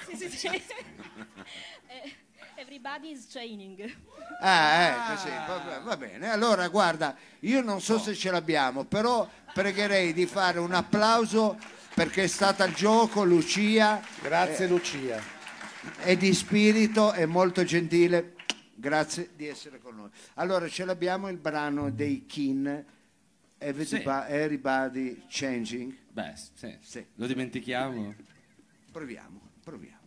Sì, sì, sì. Eh, Everybody is training. Ah, ecco, sì, va, va bene. Allora, guarda, io non so se ce l'abbiamo, però pregherei di fare un applauso perché è stata al gioco Lucia, Grazie Lucia. è di spirito, è molto gentile. Grazie di essere con noi. Allora, ce l'abbiamo il brano dei Kin, Everybody, Everybody Changing. Beh, sì. Sì. Lo dimentichiamo? Proviamo, proviamo.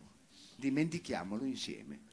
Dimentichiamolo insieme.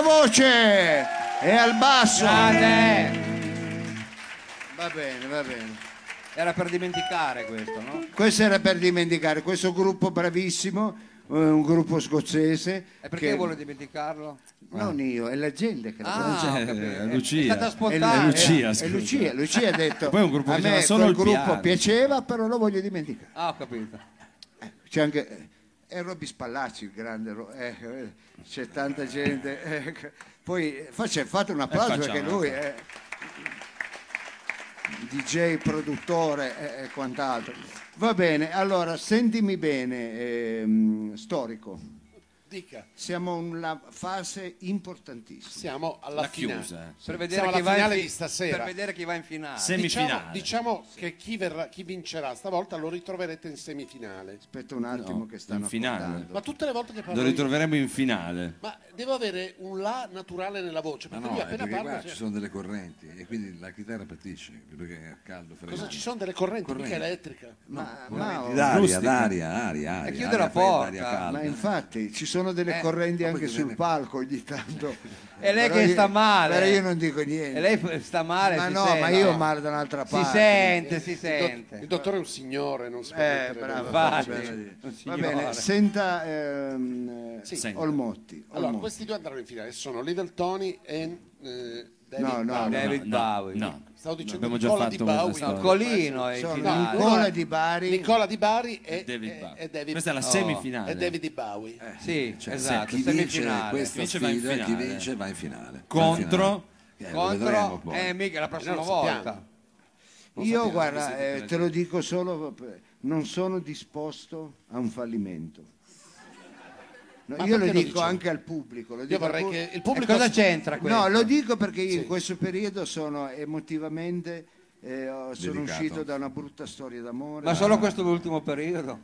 alla voce e al basso. Grande! Va bene, va bene. Era per dimenticare questo, no? Questo era per dimenticare, questo gruppo bravissimo, eh, un gruppo scozzese. E perché che- vuole dimenticarlo? Non io, è la gente che lo Ah, dice. ho Eh, capito. è Lucia. stata È spontanea. È Lucia, È. Lucia, Lucia ha detto Poi un gruppo a che me solo quel il gruppo piano." piaceva però lo voglio dimenticare Ah, ho capito. c'è anche è Robby Spallacci il grande eh, eh, c'è tanta gente eh, poi faccia- fate un applauso facciamo perché lui è DJ produttore e- e quant'altro. Va bene allora sentimi bene ehm, storico Dica, siamo in una fase importantissima siamo alla La finale. chiusa. eh. Per vedere, Siamo alla chi va in finale fi- di stasera. per vedere chi va in finale. Diciamo, Semifinale. diciamo che chi, verrà- chi vincerà stavolta lo ritroverete in semifinale. aspetta un attimo No, che stanno in finale. accordando. Ma tutte le volte che parlo Lo io- ritroveremo in finale. Ma devo avere un la naturale nella voce, Ma perché no, lui è appena perché parla... qua cioè, ci sono delle correnti e quindi la chitarra patisce perché è caldo, freddo. Cosa ci sono delle correnti, Correnti. mica elettrica. ma, ma- D'aria, Rustica. d'aria, aria, aria. E chiude la aria fredda, porta. calda. Ma infatti ci sono delle Eh, correnti anche sul viene- palco ogni tanto. E lei Però che io- sta male. Però io non dico niente. E lei sta male. ma si no, sente. ma io male da un'altra Si parte. sente, si sente. il dottore è un signore, non si Eh, bravo, Va bene, senta ehm, eh, Sì. Senta. Olmotti. Allora, Olmotti. questi due andranno in finale, sono Little Tony e eh, David No, no, Bowie. no. David no, Bowie. no. Stavo dicendo Abbiamo già Nicola fatto di questa Bowie. storia. No, Colino è in Sono finale. Nicola di Bari. Nicola di Bari e, David e- Bowie. e David Questa è la Oh. semifinale. e David Bowie. Sì, Cioè, esatto, chi vince semifinale. questa Vince va in sfida, chi finale. vince va in finale. Contro Eh, Contro eh, mica la prossima sappiamo. volta. Io, guarda, eh, te lo dico solo, non sono disposto a un fallimento. No, Ma io lo perché lo dico dice? anche al pubblico. Lo dico al vorrei pu- che il E pubblico... cosa c'entra questo? No, lo dico perché io Sì. in questo periodo sono emotivamente eh, ho- sono Dedicato. uscito da una brutta storia d'amore. Ma solo questo è l'ultimo periodo.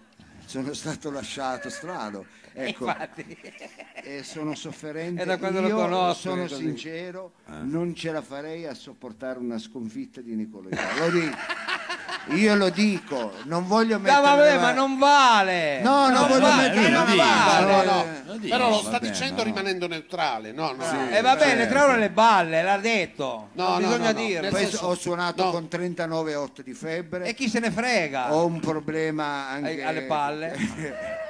Sono stato lasciato strano. Ecco, Infatti. e sono sofferente. È da quando lo Io conosco sono sincero, non ce la farei a sopportare una sconfitta di Nicola Iacovacci. Lo dico. Io lo dico, non voglio No, mettere vabbè, le ma non vale. No, non Non voglio vale, mettere non le mani- vale. No, no, Eh, no. lo dico. Però lo sta vabbè, dicendo no. rimanendo neutrale. No, no. E va bene, certo. tra ora le balle, l'ha detto. No, non no, bisogna no, no. dirlo. Poi senso- ho suonato no. con 39,8 di febbre. E chi se ne frega? Ho un problema anche alle palle.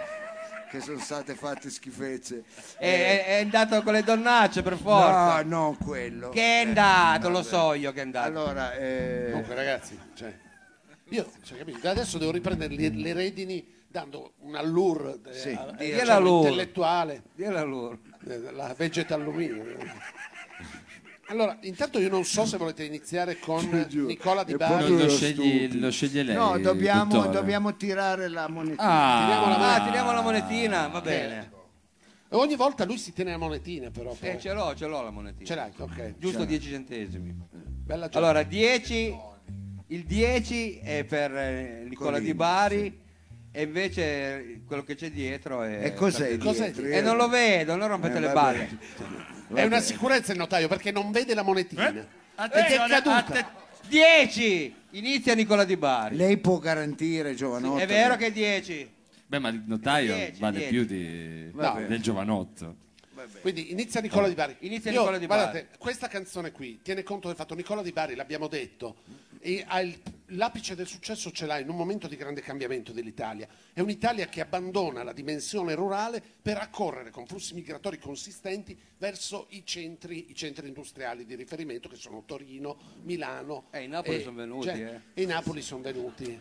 che sono state fatte schifezze. È, è- è andato con le donnacce per forza. No, non quello. Che è andato, lo so io che è andato. Allora, eh, Comunque, ragazzi, cioè, io cioè, capito, adesso devo riprendere le, le redini dando un allure eh, Sì. diciamo, all'allure. intellettuale, Dillo a loro. eh, la vegetalluminio. Allora, intanto io non so se volete iniziare con Nicola Di Bari. lo, lo scegli, lo sceglie lei. no, dobbiamo, dobbiamo tirare la monetina. Ah, Tiriamo la Ah, tiriamo la monetina, va bene. E Ogni volta lui si tiene la monetina, però. poi. Eh, ce l'ho, ce l'ho la monetina. Ce l'hai, ok. Giusto 10 centesimi. Bella gioia. Allora, 10, il 10 è per eh, Nicola Colino, Di Bari e invece quello che c'è dietro è... E cos'è Cos'è? dietro? E non lo vedo, non rompete Eh, le vabbè. balle. È una sicurezza il notaio perché non vede la monetina. Ed è caduta. atte- 10! Inizia Nicola Di Bari. Lei può garantire, giovanotto. È vero che 10. Beh, ma il notaio Dieci, vale dieci. più di, Vabbè. del giovanotto. Quindi inizia Nicola Di Bari. Inizia Io, Nicola Di Bari. guardate, questa canzone qui tiene conto del fatto Nicola Di Bari, l'abbiamo detto, e ha il- l'apice del successo ce l'ha in un momento di grande cambiamento dell'Italia. È un'Italia che abbandona la dimensione rurale per accorrere con flussi migratori consistenti verso i centri, i centri industriali di riferimento che sono Torino, Milano. Eh, in Napoli son venuti, cioè, eh. E in Napoli sono venuti.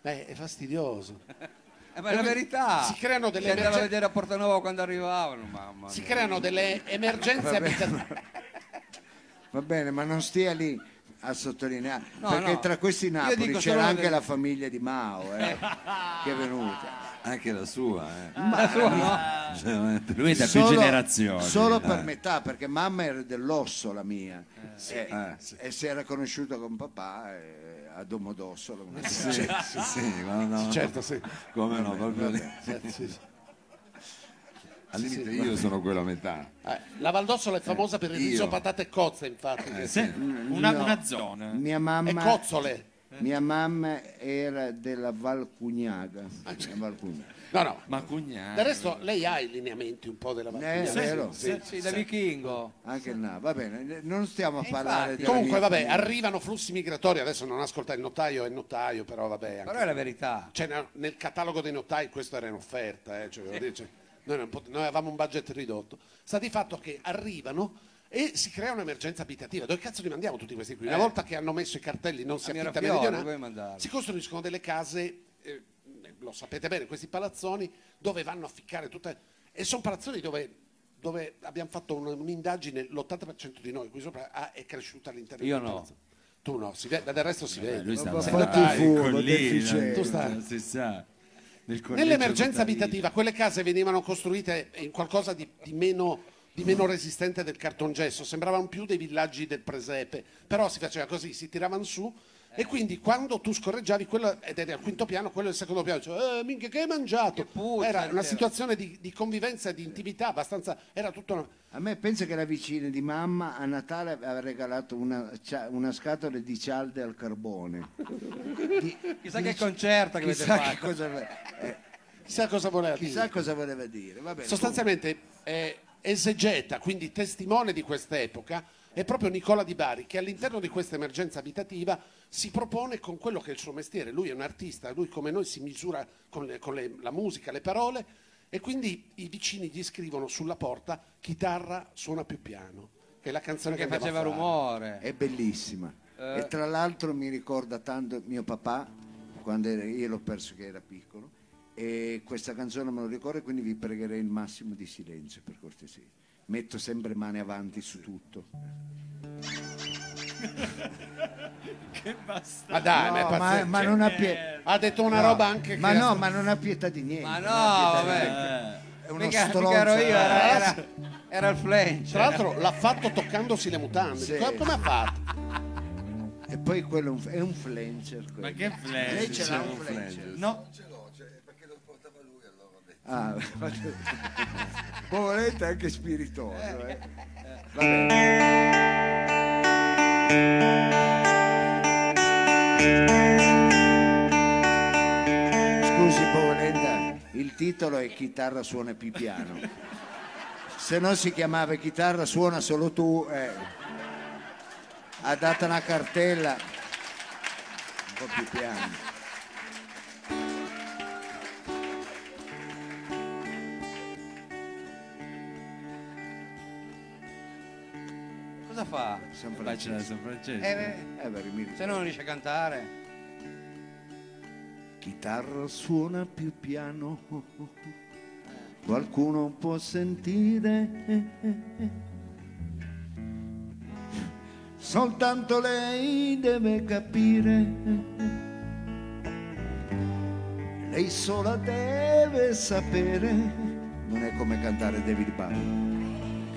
Beh, è fastidioso. Eh, ma è la verità. Si creano delle Si andava a vedere a Portanova quando arrivavano, mamma Si mia. creano delle emergenze abitative. Va bene, ma non stia lì a sottolineare, No, perché no. tra questi Napoli dico c'era anche del- la famiglia di Mao, eh, che è venuta. Anche la sua, eh. La sua no? Cioè, Lui è da più Solo- generazioni. Solo Eh. per metà, perché mamma era dell'osso la mia. e, Eh, e si era conosciuta con papà eh, a Domodossola. una Sì, sì, sì, ma no, Certo, sì. Come no, proprio lì. Certo, sì, sì. Al limite io sono quello a metà. Eh, la Valdossola è famosa per il riso, patate e cozze, infatti. che- Sì, una, una zona. Mia E mamma, cozzole. mia mamma era della Valcugnaga. Ah, certo. Valcugnaga. No, no. Ma cugnato. Del resto lei ha i lineamenti un po' della Eh, è vero, Sì, Sì, da vichingo. anche il Na- Va bene, non stiamo a E parlare infatti. Comunque, vabbè, arrivano flussi migratori. Adesso non ascolta il notaio, è il notaio, però vabbè. anche- Però è la verità. Cioè, nel- nel catalogo dei notai questo era in offerta, eh, cioè, voglio dire, cioè, noi, non pot- noi avevamo un budget ridotto. Sta di fatto che arrivano e si crea un'emergenza abitativa. Dove cazzo li mandiamo tutti questi qui? Una Eh. volta che hanno messo i cartelli non si A affitta Mirafiori, meridionale, dove mandarli? si costruiscono delle case, eh, lo sapete bene, questi palazzoni dove vanno a ficcare tutte... E sono palazzoni dove, dove abbiamo fatto un- un'indagine, l'80% di noi qui sopra ah, è cresciuto all'interno Io del no. palazzo. Tu no, si vede, del resto si vede. Lui sta Ma sta- fatti dai, il furbo, deficiente. tu stai- non si sa. Nel collegio Nell'emergenza abitativa quelle case venivano costruite in qualcosa di, di meno, di meno resistente del cartongesso, sembravano più dei villaggi del presepe, però si faceva così, si tiravano su e quindi quando tu scorreggiavi, quello, ed era al quinto piano, quello del secondo piano, diceva, eh, minchia che hai mangiato? Che puzza, era una situazione di, di convivenza e di intimità abbastanza, era tutto una... A me penso che la vicina di mamma a Natale aveva regalato una, cia- una scatola di cialde al carbone. Di- Chissà che concerto che avete chissà che fatto. cosa, eh, Chissà cosa voleva chissà dire. cosa voleva dire. Va bene, Sostanzialmente eh, esegeta, quindi testimone di quest'epoca, è proprio Nicola Di Bari che all'interno di questa emergenza abitativa si propone con quello che è il suo mestiere. Lui è un artista, lui come noi si misura con, le- con le- la musica, le parole e quindi i vicini gli scrivono sulla porta chitarra suona più piano, che è la canzone che, Che faceva rumore. È bellissima. Eh. E tra l'altro mi ricorda tanto mio papà, quando era- io l'ho perso che era piccolo, e questa canzone me lo ricordo, quindi vi pregherei il massimo di silenzio per cortesia. Metto sempre mani avanti su tutto. Ma dai, ma è No, ma, pazzesco. ma non ha pie- Ha detto una roba anche ma che... no, ma non ha pietà di niente. Ma no, pietà vabbè. È uno Mica, stronzo. mica ero io, era, era, era il flange. Tra l'altro l'ha fatto toccandosi le mutande. Sì. Come come ha fatto? E poi quello è un, è un quello. Ma che flash. Lei ce l'ha un flancer? No, Ah, Poveretto è anche spiritoso. Eh. Va. Scusi Povolenta, il titolo è Chitarra suona più piano. Se no si chiamava Chitarra suona solo tu. eh. Ha dato una cartella un po' più piano. Cosa fa? San Francesco. San Francesco. Eh, Eh, beh, se no non riesce a cantare. Chitarra suona più piano, qualcuno può sentire. Soltanto lei deve capire. Lei sola deve sapere. Non è come cantare David Bowie.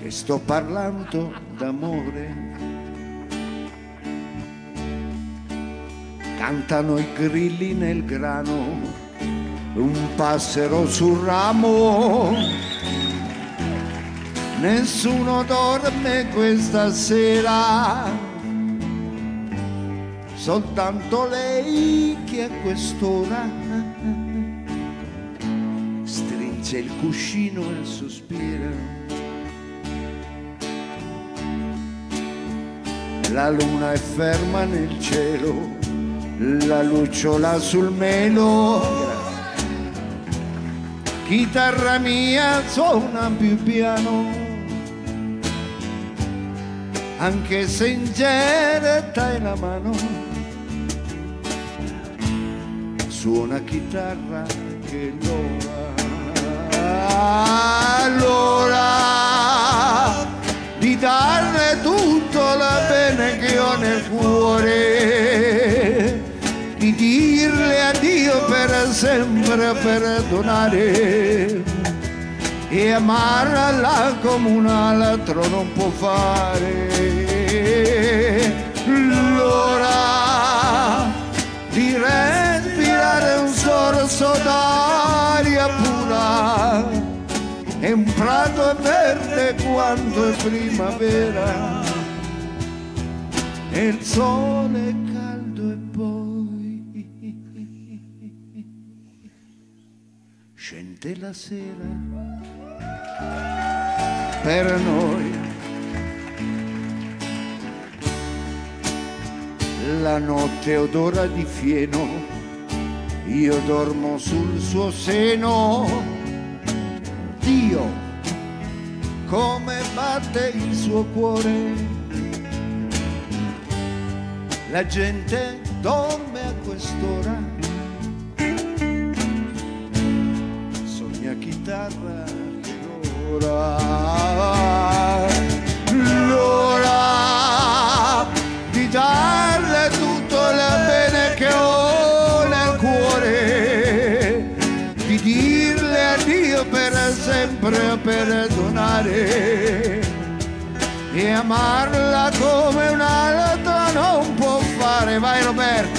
Che sto parlando d'amore. Cantano i grilli nel grano, un passero sul ramo. Nessuno dorme questa sera, soltanto lei che a quest'ora stringe il cuscino e sospira. La luna è ferma nel cielo, la lucciola sul melo. Chitarra mia suona più piano, anche se in geretta è la mano. Suona chitarra che l'ora, l'ora sempre, perdonare e amarla come un altro non può fare. L'ora di respirare un sorso d'aria pura e un prato verde quando è primavera e il sole scende la sera. Per noi. La notte odora di fieno io dormo sul suo seno. Dio, come batte il suo cuore. La gente dorme a quest'ora, chitarra che l'ora, l'ora di darle tutto il bene che ho nel cuore, di dirle addio per sempre perdonare e amarla come un'altra non può fare. Vai Roberto.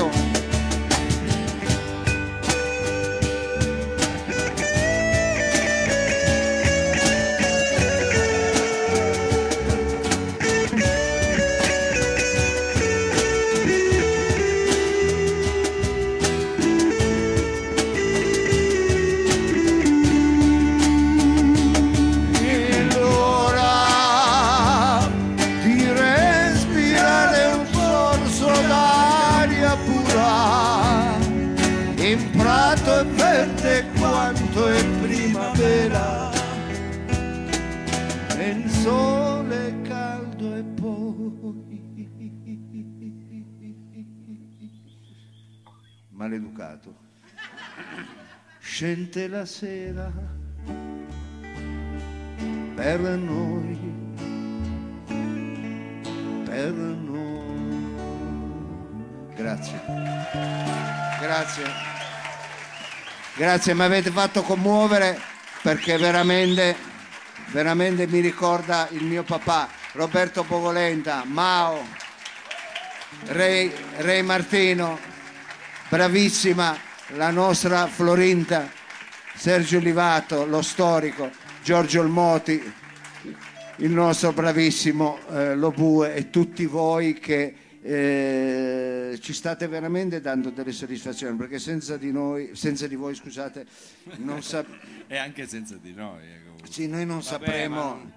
Scende la sera per noi, per noi. Grazie. Grazie. Grazie, mi avete fatto commuovere perché veramente, veramente mi ricorda il mio papà, Roberto Pogolenta, Mao, Re, Martino, bravissima la nostra Florinta, Sergio Livato, lo storico, Giorgio Olmoti, il nostro bravissimo eh, Lobue e tutti voi che eh, ci state veramente dando delle soddisfazioni perché senza di noi, senza di voi scusate, non sa- E anche senza di noi. eh, comunque. sì, noi non sapremo,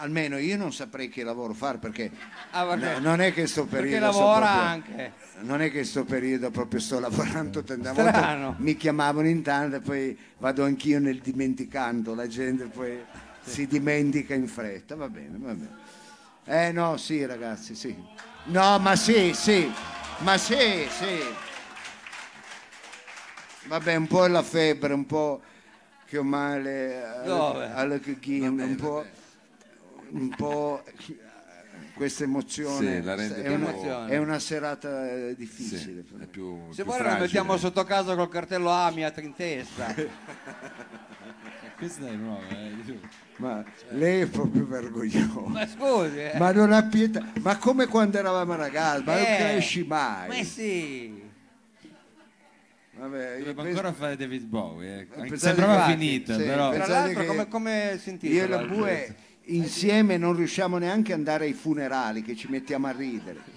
almeno io non saprei che lavoro fare perché Ah, perché- no, non è che sto periodo lavora proprio- anche. non è che sto periodo proprio sto lavorando tante volte mi chiamavano in tanto e poi vado anch'io nel dimenticando la gente poi si dimentica in fretta va bene va bene. Eh no sì ragazzi sì. No ma sì sì ma sì sì. Vabbè un po' la febbre un po' che ho male Dove? alla chichina un po' un po' questa emozione Sì, la rende è, una, è una serata eh, Sì, difficile è più, Se più vuoi la fragile. mettiamo sotto casa col cartello Amiat in testa. Questa è nuova, eh, ma lei è proprio vergognoso Ma scusi, eh. ma non ha pietà ma come quando eravamo ragazzi ma non Eh, cresci mai Ma sì. Vabbè, io penso- ancora fare David Bowie. eh. Pensate Sembrava che- finita, sì, però. pensate Tra l'altro che come, come si io e la il bue? Insieme non riusciamo neanche ad andare ai funerali, che ci mettiamo a ridere.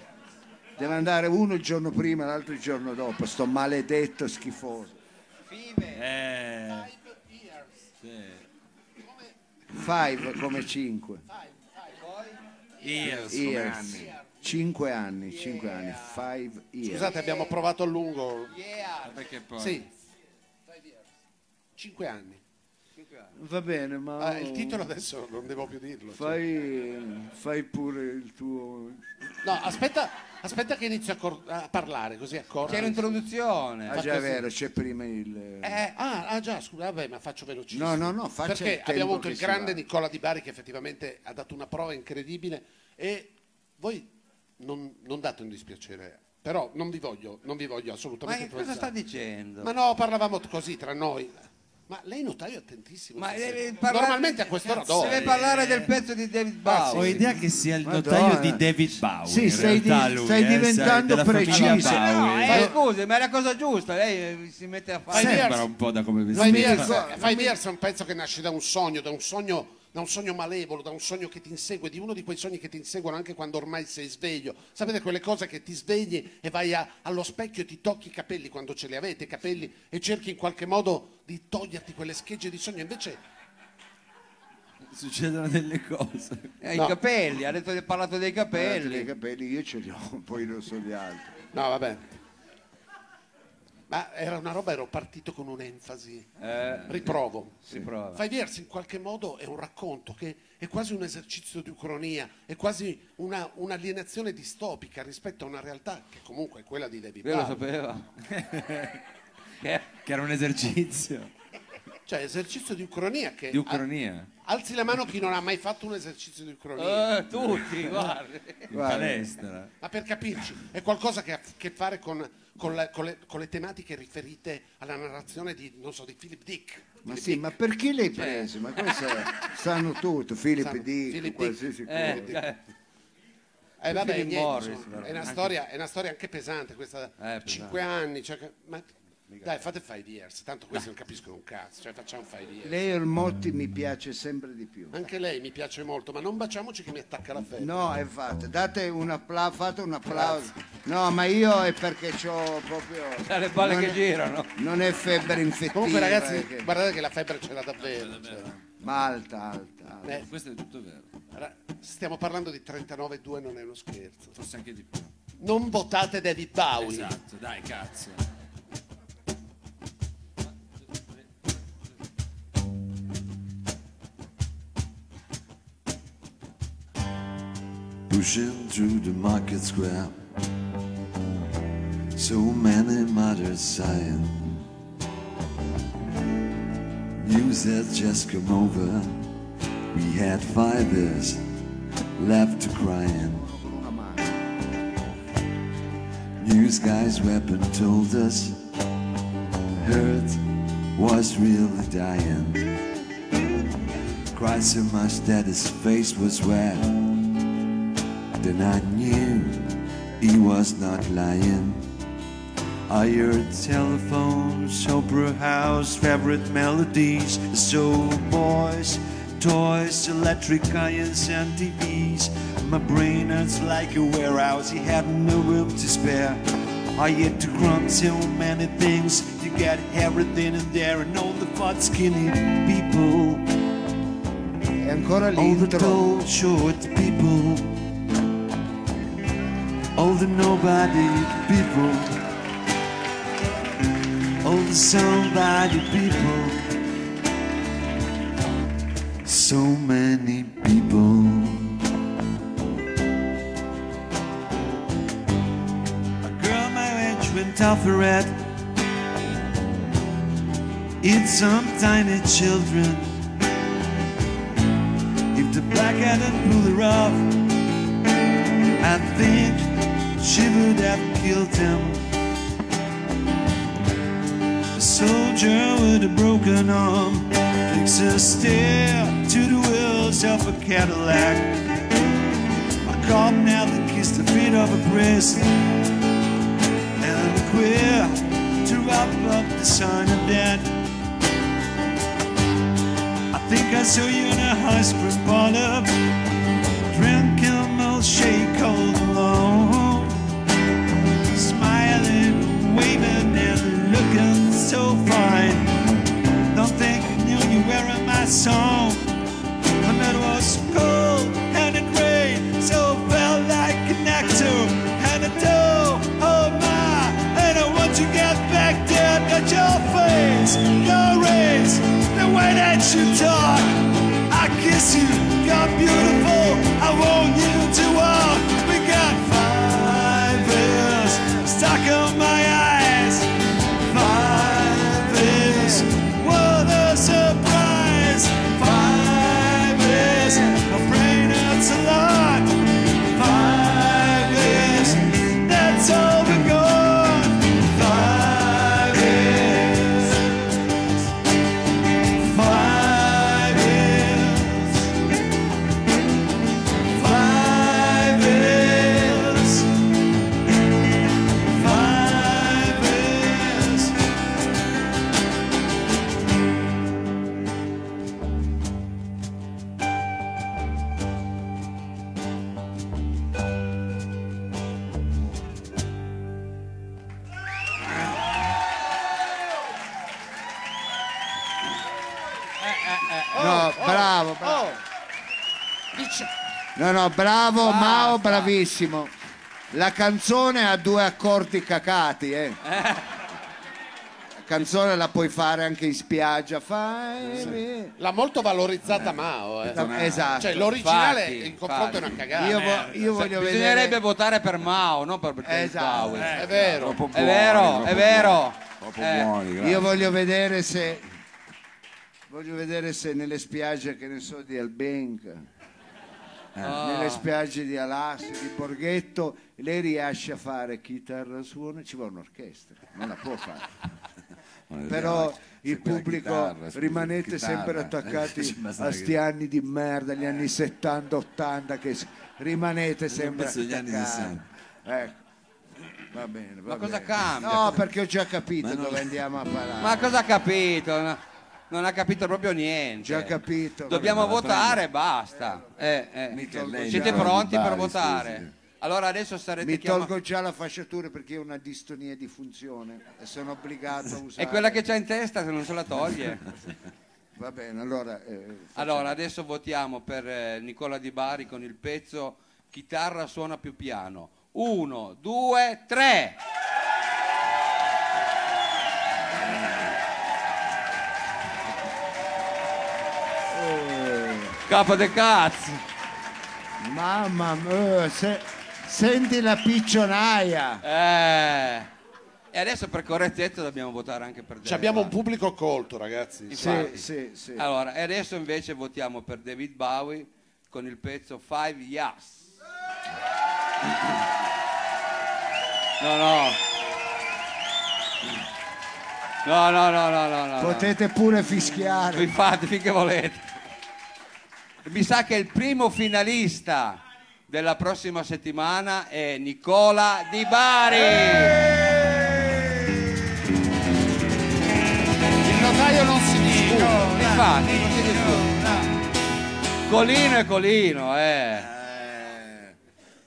Deve andare uno il giorno prima, l'altro il giorno dopo, sto maledetto schifoso. Eh, Five come cinque. Years, come Years. anni. Cinque anni, cinque anni. Five years. Scusate, abbiamo provato a lungo. perché poi... Sì. Cinque anni. Va bene, ma Ah, il titolo adesso non devo più dirlo. cioè. fai, fai pure il tuo... No, aspetta, aspetta che inizio a, cor- a parlare così accordo. C'è l'introduzione. Ah già è vero, c'è prima il... Eh, ah, ah, già, scusa, vabbè, ma faccio velocissimo. No, no, no, faccia il Perché tempo abbiamo avuto che il si grande va. Nicola Di Bari che effettivamente ha dato una prova incredibile e voi non, non date un dispiacere, però non vi voglio, non vi voglio Ma assolutamente cosa sta influenzare. dicendo? Ma no, parlavamo così tra noi. Ma lei notaio è attentissimo. Ma stasera. devi parlare- Normalmente a quest'ora dorme. Deve parlare del pezzo di David Ho Bowie. idea che sia il Madonna. notaio di David Bowie. Sì, in stai di- lui, stai eh, diventando preciso. Bowie. No, eh, scusi, ma è la cosa giusta. Lei eh, si mette a fare. Fai Sembra un po' da come. Years, Five Years è un pezzo che nasce da un sogno, da un sogno, da un sogno malevolo, da un sogno che ti insegue, di uno di quei sogni che ti inseguono anche quando ormai sei sveglio. Sapete quelle cose che ti svegli e vai a- allo specchio e ti tocchi i capelli quando ce li avete, i capelli, e cerchi in qualche modo di toglierti quelle schegge di sogno. Invece Succedono delle cose. Eh, No. I capelli, ha detto, ha parlato dei I capelli. capelli io ce li ho, poi non so gli altri. No, vabbè. Ma era una roba, ero partito con un'enfasi. Eh, Riprovo. si prova. Five Years in qualche modo è un racconto che è quasi un esercizio di ucronia, è quasi una, un'alienazione distopica rispetto a una realtà che comunque è quella di David Lui lo Bowie. sapeva. Che- Che era un esercizio Cioè, esercizio di ucronia che... di ucronia. a- alzi la mano chi non ha mai fatto un esercizio di ucronia. Eh, tutti, guarda. In palestra. Ma per capirci, è qualcosa che ha a che fare con, con la- con le, con le tematiche riferite alla narrazione di, non so, di Philip Dick. Ma Philip sì, Dick. ma perché l'hai preso? Ma questo sanno tutto, Filippo Sanno. Dick, Philip Dick. qualsiasi cosa. Eh, eh, Eh, vabbè, Philip niente, Morris, insomma, è, una Anche- storia, è una storia anche pesante, questa pesante. cinque anni. cioè ma- dai, fate five years, tanto questi non capiscono un cazzo, cioè facciamo five years. Lei il Motti mi piace sempre di più. Anche lei mi piace molto, ma non baciamoci che mi attacca la febbre. No, è fatto. Date un applauso, fate un applauso. No, ma io è perché ho proprio... le balle non che è- girano. Non è febbre infettiva. Comunque ragazzi, è che- guardate che la febbre ce l'ha davvero. cioè. Ma alta, alta. alta. Eh, Questo è tutto vero. ra- stiamo parlando di 39,2, non è uno scherzo. Forse anche di più. Non votate David Bowie. Esatto, dai, cazzo. Pushing through the market square. So many mothers sighing. News has just come over. We had fibers left to crying. News guys weapon told us Earth was really dying. Cried so much that his face was wet. Then I knew he was not lying. I heard telephones, opera house, favorite melodies, soul boys, toys, electric irons and TVs. My brain hurts like a warehouse, he had no room to spare. I had to cram so many things to get everything in there and all the fat skinny people, all the tall short people, all the nobody people, all the somebody people, so many people. A girl my age went off her head. It's some tiny children. If the black hadn't pulled her off, I think she would have killed him. A soldier with a broken arm takes a stare to the wheels of a Cadillac. A cop now that kissed the feet of a priest and a queer to wrap up the sign of death. I Think I saw you in a high spring parlor, so fine. Don't think I knew you were in my song. The night was cold and it rained, so felt like an actor and a toe. Oh my, and I want to get back there, got your face, your race, the way that you talk. No, no, bravo Mao, bravissimo. La canzone ha due accordi cacati, eh. La canzone la puoi fare anche in spiaggia. Fai... L'ha molto valorizzata Mao. eh. Esatto. Cioè, l'originale Infatti, in confronto è una cagata. io, vo- io voglio Bisognerebbe vedere... votare per Mao, non per David Esatto. Bowie. È vero. Troppo È buoni, vero, è vero. buoni, Eh. buoni. Io voglio vedere se... Voglio vedere se nelle spiagge, che ne so, di Albenca, Ah. nelle spiagge di Alassio, di Borghetto, lei riesce a fare chitarra suona, ci vuole un'orchestra, non la può fare. Però il pubblico chitarra, rimanete chitarra, sempre eh, attaccati a che- sti anni di merda, gli anni 70-80, che s- rimanete sempre attaccati. Ecco. Va bene, va Ma cosa bene. cambia? No, perché ho già capito Ma non- dove andiamo a parare. Ma cosa ha capito? No, Non ha capito proprio niente. Già capito. Dobbiamo Vabbè, votare e basta. Eh, eh. Siete già pronti per votare? scusi. Allora adesso sarete Mi chiamati. tolgo già la fasciatura perché ho una distonia di funzione e sono obbligato a usare. È quella che c'ha in testa se non se la toglie. Va bene, allora. eh, Allora adesso votiamo per eh, Nicola Di Bari con il pezzo Chitarra suona più piano. Uno, due, tre. Capo de cazzo. Mamma mia, se- senti la piccionaia. Eh. E adesso per correttezza dobbiamo votare anche per David Ci abbiamo un Bowie. pubblico colto, ragazzi. Sì, sì, sì. Allora, e adesso invece votiamo per David Bowie con il pezzo Five Years. No, no. No, no, no, no, no, no. Potete pure fischiare. Infatti, finché volete. Mi sa che il primo finalista della prossima settimana è Nicola Di Bari. Il notaio non si discute. Infatti, non si discute. Colino e Colino, eh. Eh,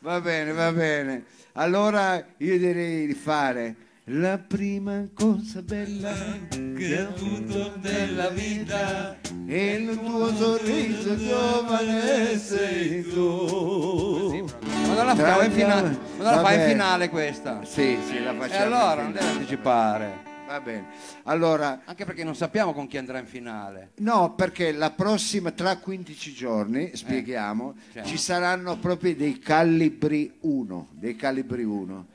Va bene, va bene. Allora io direi di fare la prima cosa bella che ho avuto nella vita e il tuo sorriso giovane sei tu. Ma non la facciamo in finale, ma non la fai in finale questa. Sì, sì, la E facciamo. allora in non deve anticipare. Va bene. Allora, Anche perché non sappiamo con chi andrà in finale. no, perché la prossima, tra 15 giorni, spieghiamo, certo. ci saranno proprio dei calibri 1, dei calibri 1.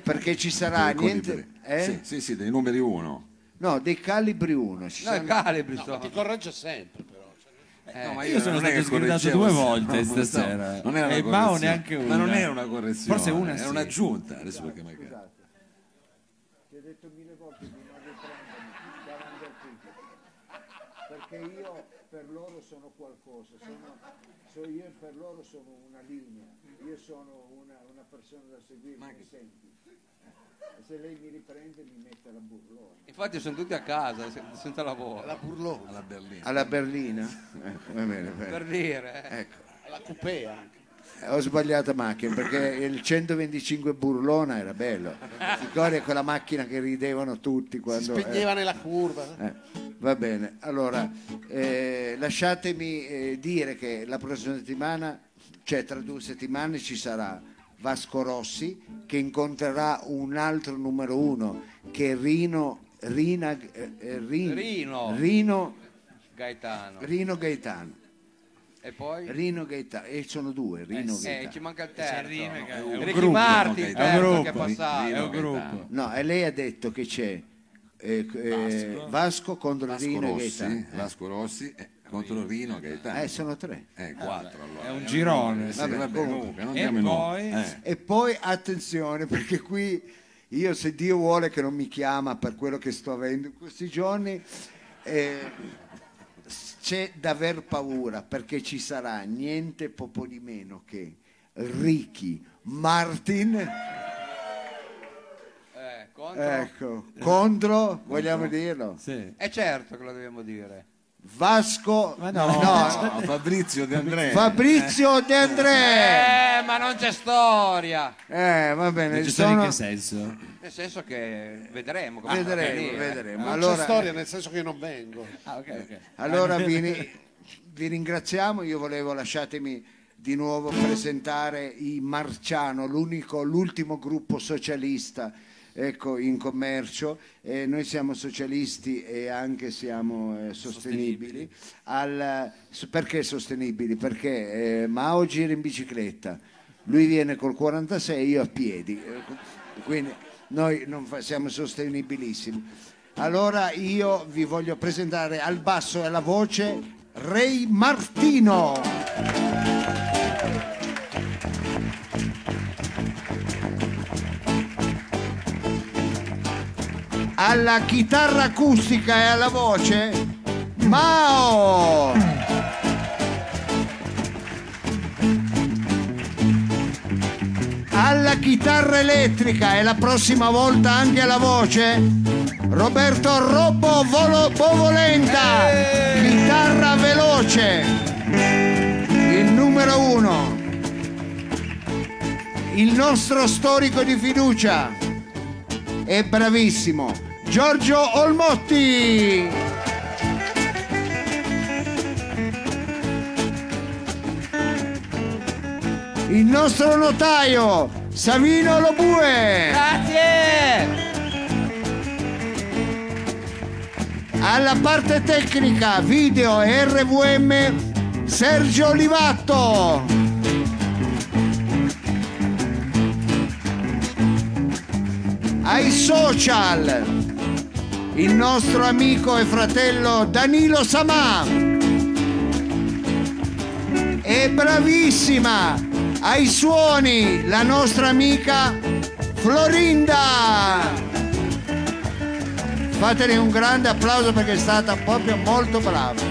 Perché ci sarà Dei niente... eh? Sì, sì, sì, dei numeri uno. No, dei calibri 1. Ci No, i saranno... calibri sono. ti corregge sempre, però. Eh, ma Io sono non è stato che sgridato correggevo, due volte no, stavo- stasera. Non era una E Mao correzione. neanche Ma non una. era una correzione. Forse una Era sì. un'aggiunta. Adesso perché magari... Ti ho detto mille volte di non riprendermi davanti al pubblico. Perché io per loro sono qualcosa, sono, So io per loro sono una linea, io sono una, una persona da seguire, mi senti? Se lei mi riprende mi mette la burlona. Infatti sono tutti a casa, se- senza lavoro. La burlona, alla Berlina. Alla berlina? Ecco, va bene, va bene. Per dire. eh. Ecco. la coupé anche. Eh, Ho sbagliato macchina perché il 125 Burlona era bello. Ricordi quella macchina che ridevano tutti Si quando... spegneva nella curva. eh, va bene, allora eh, lasciatemi eh, dire che la prossima settimana, cioè tra due settimane ci sarà Vasco Rossi che incontrerà un altro numero uno che è Rino, Rina, eh, eh, Rin- Rino. Rino, Gaetano. Rino Gaetano. E poi? Rino Gaetano, e sono due, Rino Eh, Gaetano. ci manca il terzo. Rino che- è un Ricky gruppo, Martin, no, il terzo che è passato. Rino È un gruppo. No, e lei ha detto che c'è eh, eh, Vasco. contro Vasco Rino e Rossi, Gaetano. Vasco Rossi eh, contro Rino Gaetano. Eh, sono tre. Eh, quattro allora. È un girone. Sì, Vabbè, vabbè, comunque. comunque, non E poi? Eh. E poi attenzione perché qui io se Dio vuole che non mi chiama per quello che sto avendo in questi giorni, eh, c'è da aver paura perché ci sarà niente poco di meno che Ricky Martin, Eh, contro? ecco, contro, vogliamo dirlo, Sì. È certo che lo dobbiamo dire. Vasco, Ma no. No, Fabrizio De André. Fabrizio De André. Eh, ma non c'è storia. Eh, va bene, Non ci sono in sono- che senso? Nel senso che vedremo. come vedremo, finire. vedremo. Non Allora, c'è storia nel senso che io non vengo. Ah, ok, ok. Allora vi, vi ringraziamo, io volevo lasciatemi di nuovo presentare i Marciano, l'unico, l'ultimo gruppo socialista ecco, in commercio, Eh, noi siamo socialisti e anche siamo eh, sostenibili. Al- s- perché sostenibili? Perché eh, Mao gira in bicicletta, lui viene col 46, io a piedi, Eh, quindi noi non fa- siamo sostenibilissimi. Allora io vi voglio presentare al basso e alla voce Ray Martino. Alla chitarra acustica e alla voce Mao. alla chitarra elettrica e la prossima volta anche alla voce Roberto Robbo Volo- Bovolenta. Chitarra veloce. Il numero uno. Il nostro storico di fiducia. È bravissimo Giorgio Olmotti. Il nostro notaio Savino Lobue. Grazie! alla parte tecnica video RVM Sergio Olivatto ai social il nostro amico e fratello Danilo Samà e bravissima ai suoni la nostra amica Florinda Fatele un grande applauso perché è stata proprio molto brava.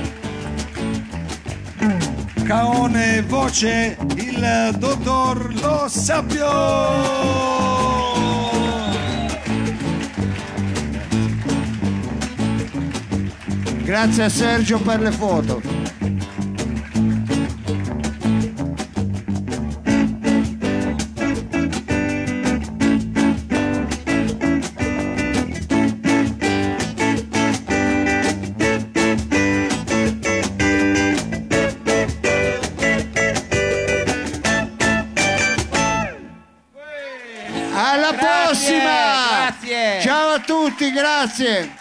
Caone voce il dottor Lo Sapio. Grazie a Sergio per le foto. Alla Grazie, prossima! grazie. Ciao a tutti, grazie!